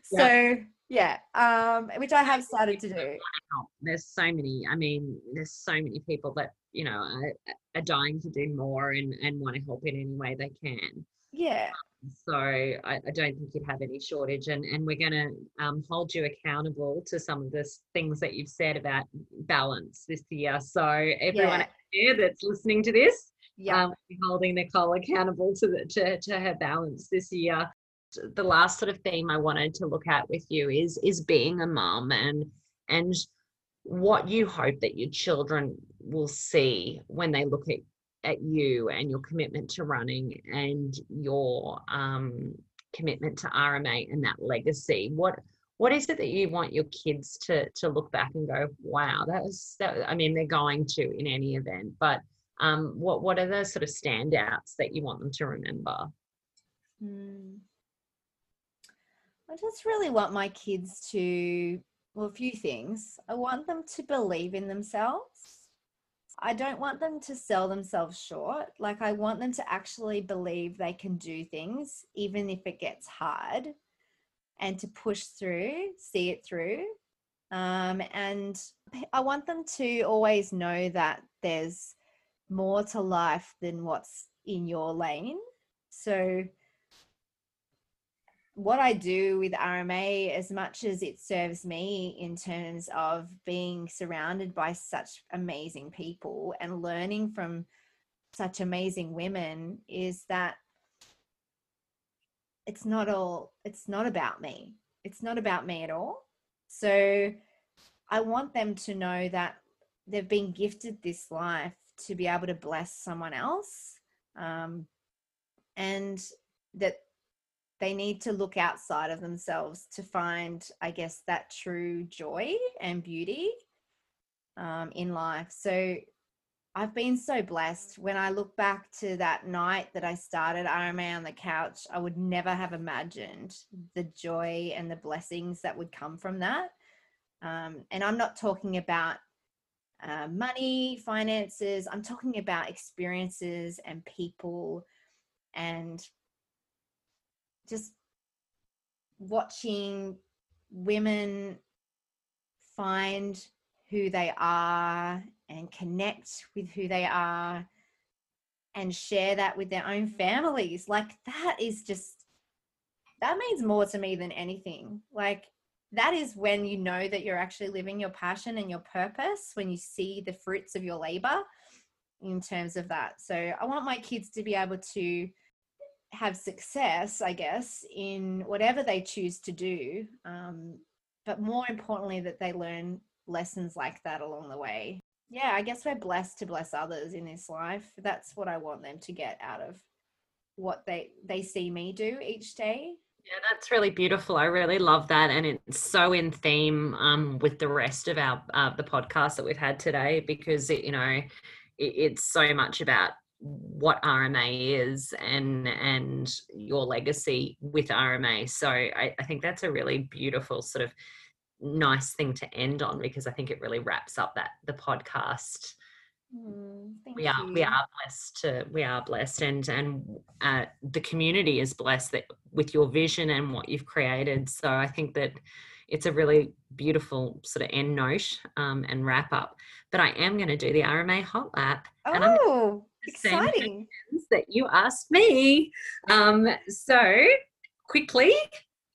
so, yeah, um, which I have started to do.
There's so many, I mean, there's so many people that you know are, are dying to do more and and want to help in any way they can.
Yeah.
So I, I, don't think you'd have any shortage and and we're going to um, hold you accountable to some of the things that you've said about balance this year. So everyone yeah. here that's listening to this yeah. um, holding nicole accountable to the to, to her balance this year. The last sort of theme i wanted to look at with you is is being a mom and and what you hope that your children will see when they look at, at you and your commitment to running and your um, commitment to RMA and that legacy. What what is it that you want your kids to to look back and go, wow, that was that I mean, they're going to in any event, but um, what what are the sort of standouts that you want them to remember?
Hmm. I just really want my kids to well, a few things. I want them to believe in themselves. I don't want them to sell themselves short. Like, I want them to actually believe they can do things, even if it gets hard, and to push through, see it through. Um, and I want them to always know that there's more to life than what's in your lane. So, what I do with RMA, as much as it serves me in terms of being surrounded by such amazing people and learning from such amazing women, is that it's not all, it's not about me. It's not about me at all. So I want them to know that they've been gifted this life to be able to bless someone else. Um, and that they need to look outside of themselves to find, I guess, that true joy and beauty um, in life. So I've been so blessed. When I look back to that night that I started RMA on the couch, I would never have imagined the joy and the blessings that would come from that. Um, and I'm not talking about uh, money, finances, I'm talking about experiences and people and just watching women find who they are and connect with who they are and share that with their own families. Like that is just that means more to me than anything. Like that is when you know that you're actually living your passion and your purpose when you see the fruits of your labor in terms of that. So i want my kids to be able to have success, I guess, in whatever they choose to do. Um, but more importantly, that they learn lessons like that along the way. Yeah, I guess we're blessed to bless others in this life. That's what I want them to get out of what they they see me do each day.
Yeah, that's really beautiful. I really love that, and it's so in theme um, with the rest of our uh, the podcast that we've had today because it, you know it, it's so much about what RMA is and and your legacy with RMA. So I, I, think that's a really beautiful sort of nice thing to end on because I think it really wraps up that the podcast. Mm, we are you. we are blessed to we are blessed and and uh, the community is blessed that with your vision and what you've created. So I think that it's a really beautiful sort of end note um, and wrap up. But I am going to do the RMA hot lap.
Oh, exciting!
That you asked me. Um, so quickly,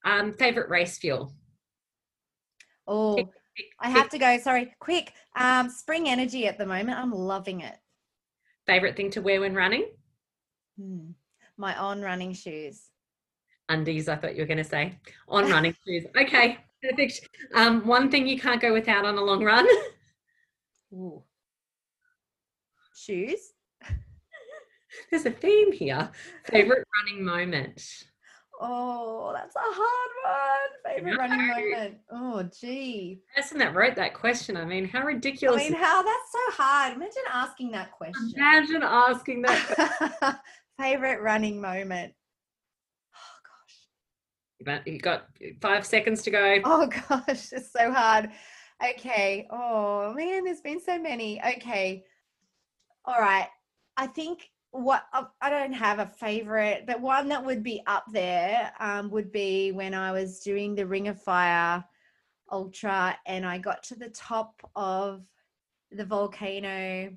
um, favorite race fuel.
Oh, I have to go. Sorry, quick. Um, spring energy at the moment. I'm loving it.
Favorite thing to wear when running?
Hmm. My on running shoes.
Undies, I thought you were going to say. On [LAUGHS] running shoes. Okay, perfect. Um, one thing you can't go without on a long run?
Ooh. Shoes.
There's a theme here. Favorite running moment?
Oh, that's a hard one. Favorite running moment. Oh, gee.
The person that wrote that question, I mean, how ridiculous.
I mean, how that's so hard. Imagine asking that question.
Imagine asking that. [LAUGHS]
Favorite running moment. Oh gosh.
You got five seconds to go.
Oh gosh, [LAUGHS] it's so hard. Okay. Oh man, there's been so many. Okay. All right. I think what I don't have a favorite, but one that would be up there um, would be when I was doing the Ring of Fire Ultra and I got to the top of the volcano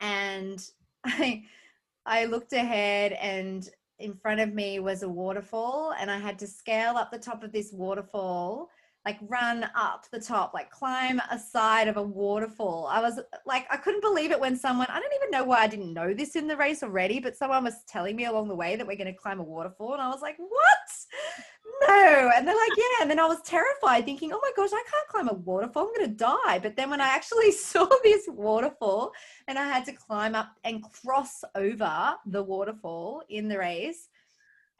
and I [LAUGHS] I looked ahead and in front of me was a waterfall and I had to scale up the top of this waterfall like run up the top like climb a side of a waterfall. I was like I couldn't believe it when someone I don't even know why I didn't know this in the race already but someone was telling me along the way that we're going to climb a waterfall and I was like what? No. And they're like yeah. And then I was terrified thinking oh my gosh I can't climb a waterfall I'm going to die. But then when I actually [LAUGHS] saw this waterfall and I had to climb up and cross over the waterfall in the race.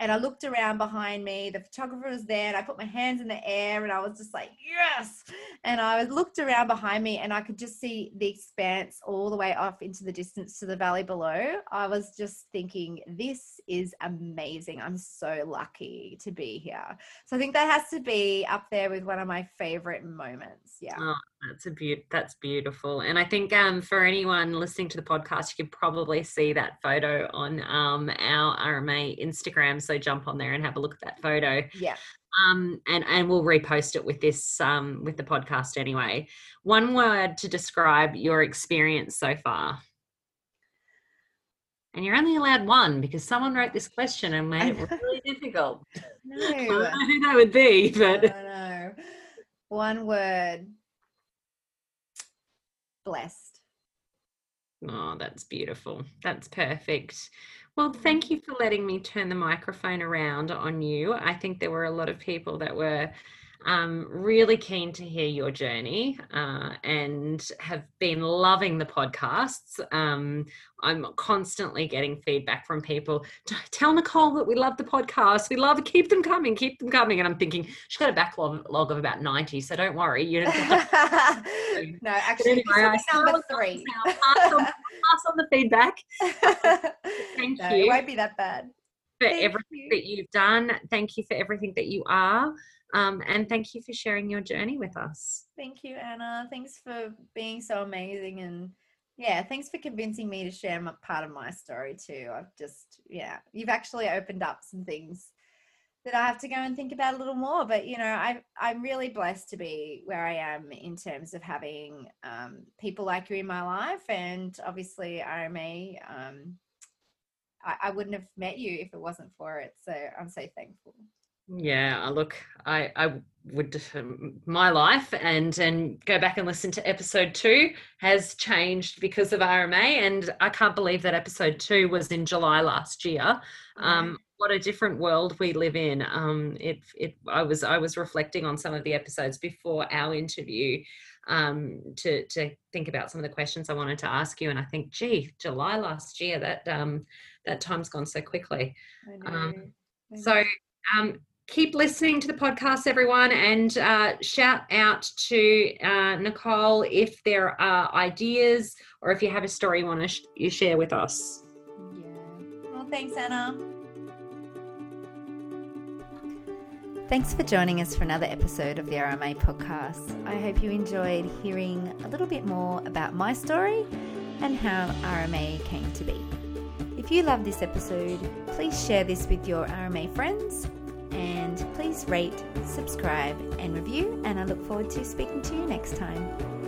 And I looked around behind me. The photographer was there, and I put my hands in the air, and I was just like, "Yes!" And I looked around behind me, and I could just see the expanse all the way off into the distance to the valley below. I was just thinking, "This is amazing! I'm so lucky to be here." So I think that has to be up there with one of my favorite moments. Yeah.
Oh, that's a beaut. That's beautiful. And I think um, for anyone listening to the podcast, you can probably see that photo on um, our RMA Instagram. So jump on there and have a look at that photo.
Yeah.
Um, and and we'll repost it with this um, with the podcast anyway. One word to describe your experience so far. And you're only allowed one because someone wrote this question and made it [LAUGHS] really difficult. I don't
No.
know who that would be, but
don't. One word. Blessed.
Oh, that's beautiful. That's perfect. Well, thank you for letting me turn the microphone around on you. I think there were a lot of people that were um, really keen to hear your journey uh, and have been loving the podcasts. Um, I'm constantly getting feedback from people. "T- Tell Nicole that we love the podcast. We love it. Keep them coming. Keep them coming. And I'm thinking she's got a backlog of about 90, so don't worry. You don't have to [LAUGHS]
no, actually,
anyway, I
this
still
will be number three.
pass on, pass on the feedback [LAUGHS] Thank
no,
you.
It won't be that bad.
for
Thank
everything
you.
that you've done. Thank you for everything that you are. Um, and thank you for sharing your journey with us.
Thank you, Ana. Thanks for being so amazing. And yeah, thanks for convincing me to share my, part of my story too. I've just, yeah, you've actually opened up some things that I have to go and think about a little more. But, you know, I, I'm really blessed to be where I am in terms of having um, people like you in my life. And obviously, RMA, um, I, I wouldn't have met you if it wasn't for it. So I'm so thankful.
Yeah, I look, I, I would, um, my life and and go back and listen to episode two has changed because of RMA, and I can't believe that episode two was in July last year. Um, what a different world we live in. Um, it, it, I was, I was reflecting on some of the episodes before our interview, um, to to think about some of the questions I wanted to ask you, and I think, gee, July last year, that um, that time's gone so quickly.
I know.
Um,
I know.
So um, keep listening to the podcast, everyone, and uh, shout out to uh, Nicole if there are ideas or if you have a story you want to sh- you share with us.
Yeah. Well, thanks, Ana.
Thanks for joining us for another episode of the RMA podcast. I hope you enjoyed hearing a little bit more about my story and how RMA came to be. If you love this episode, please share this with your RMA friends and please rate, subscribe, and review. And I look forward to speaking to you next time.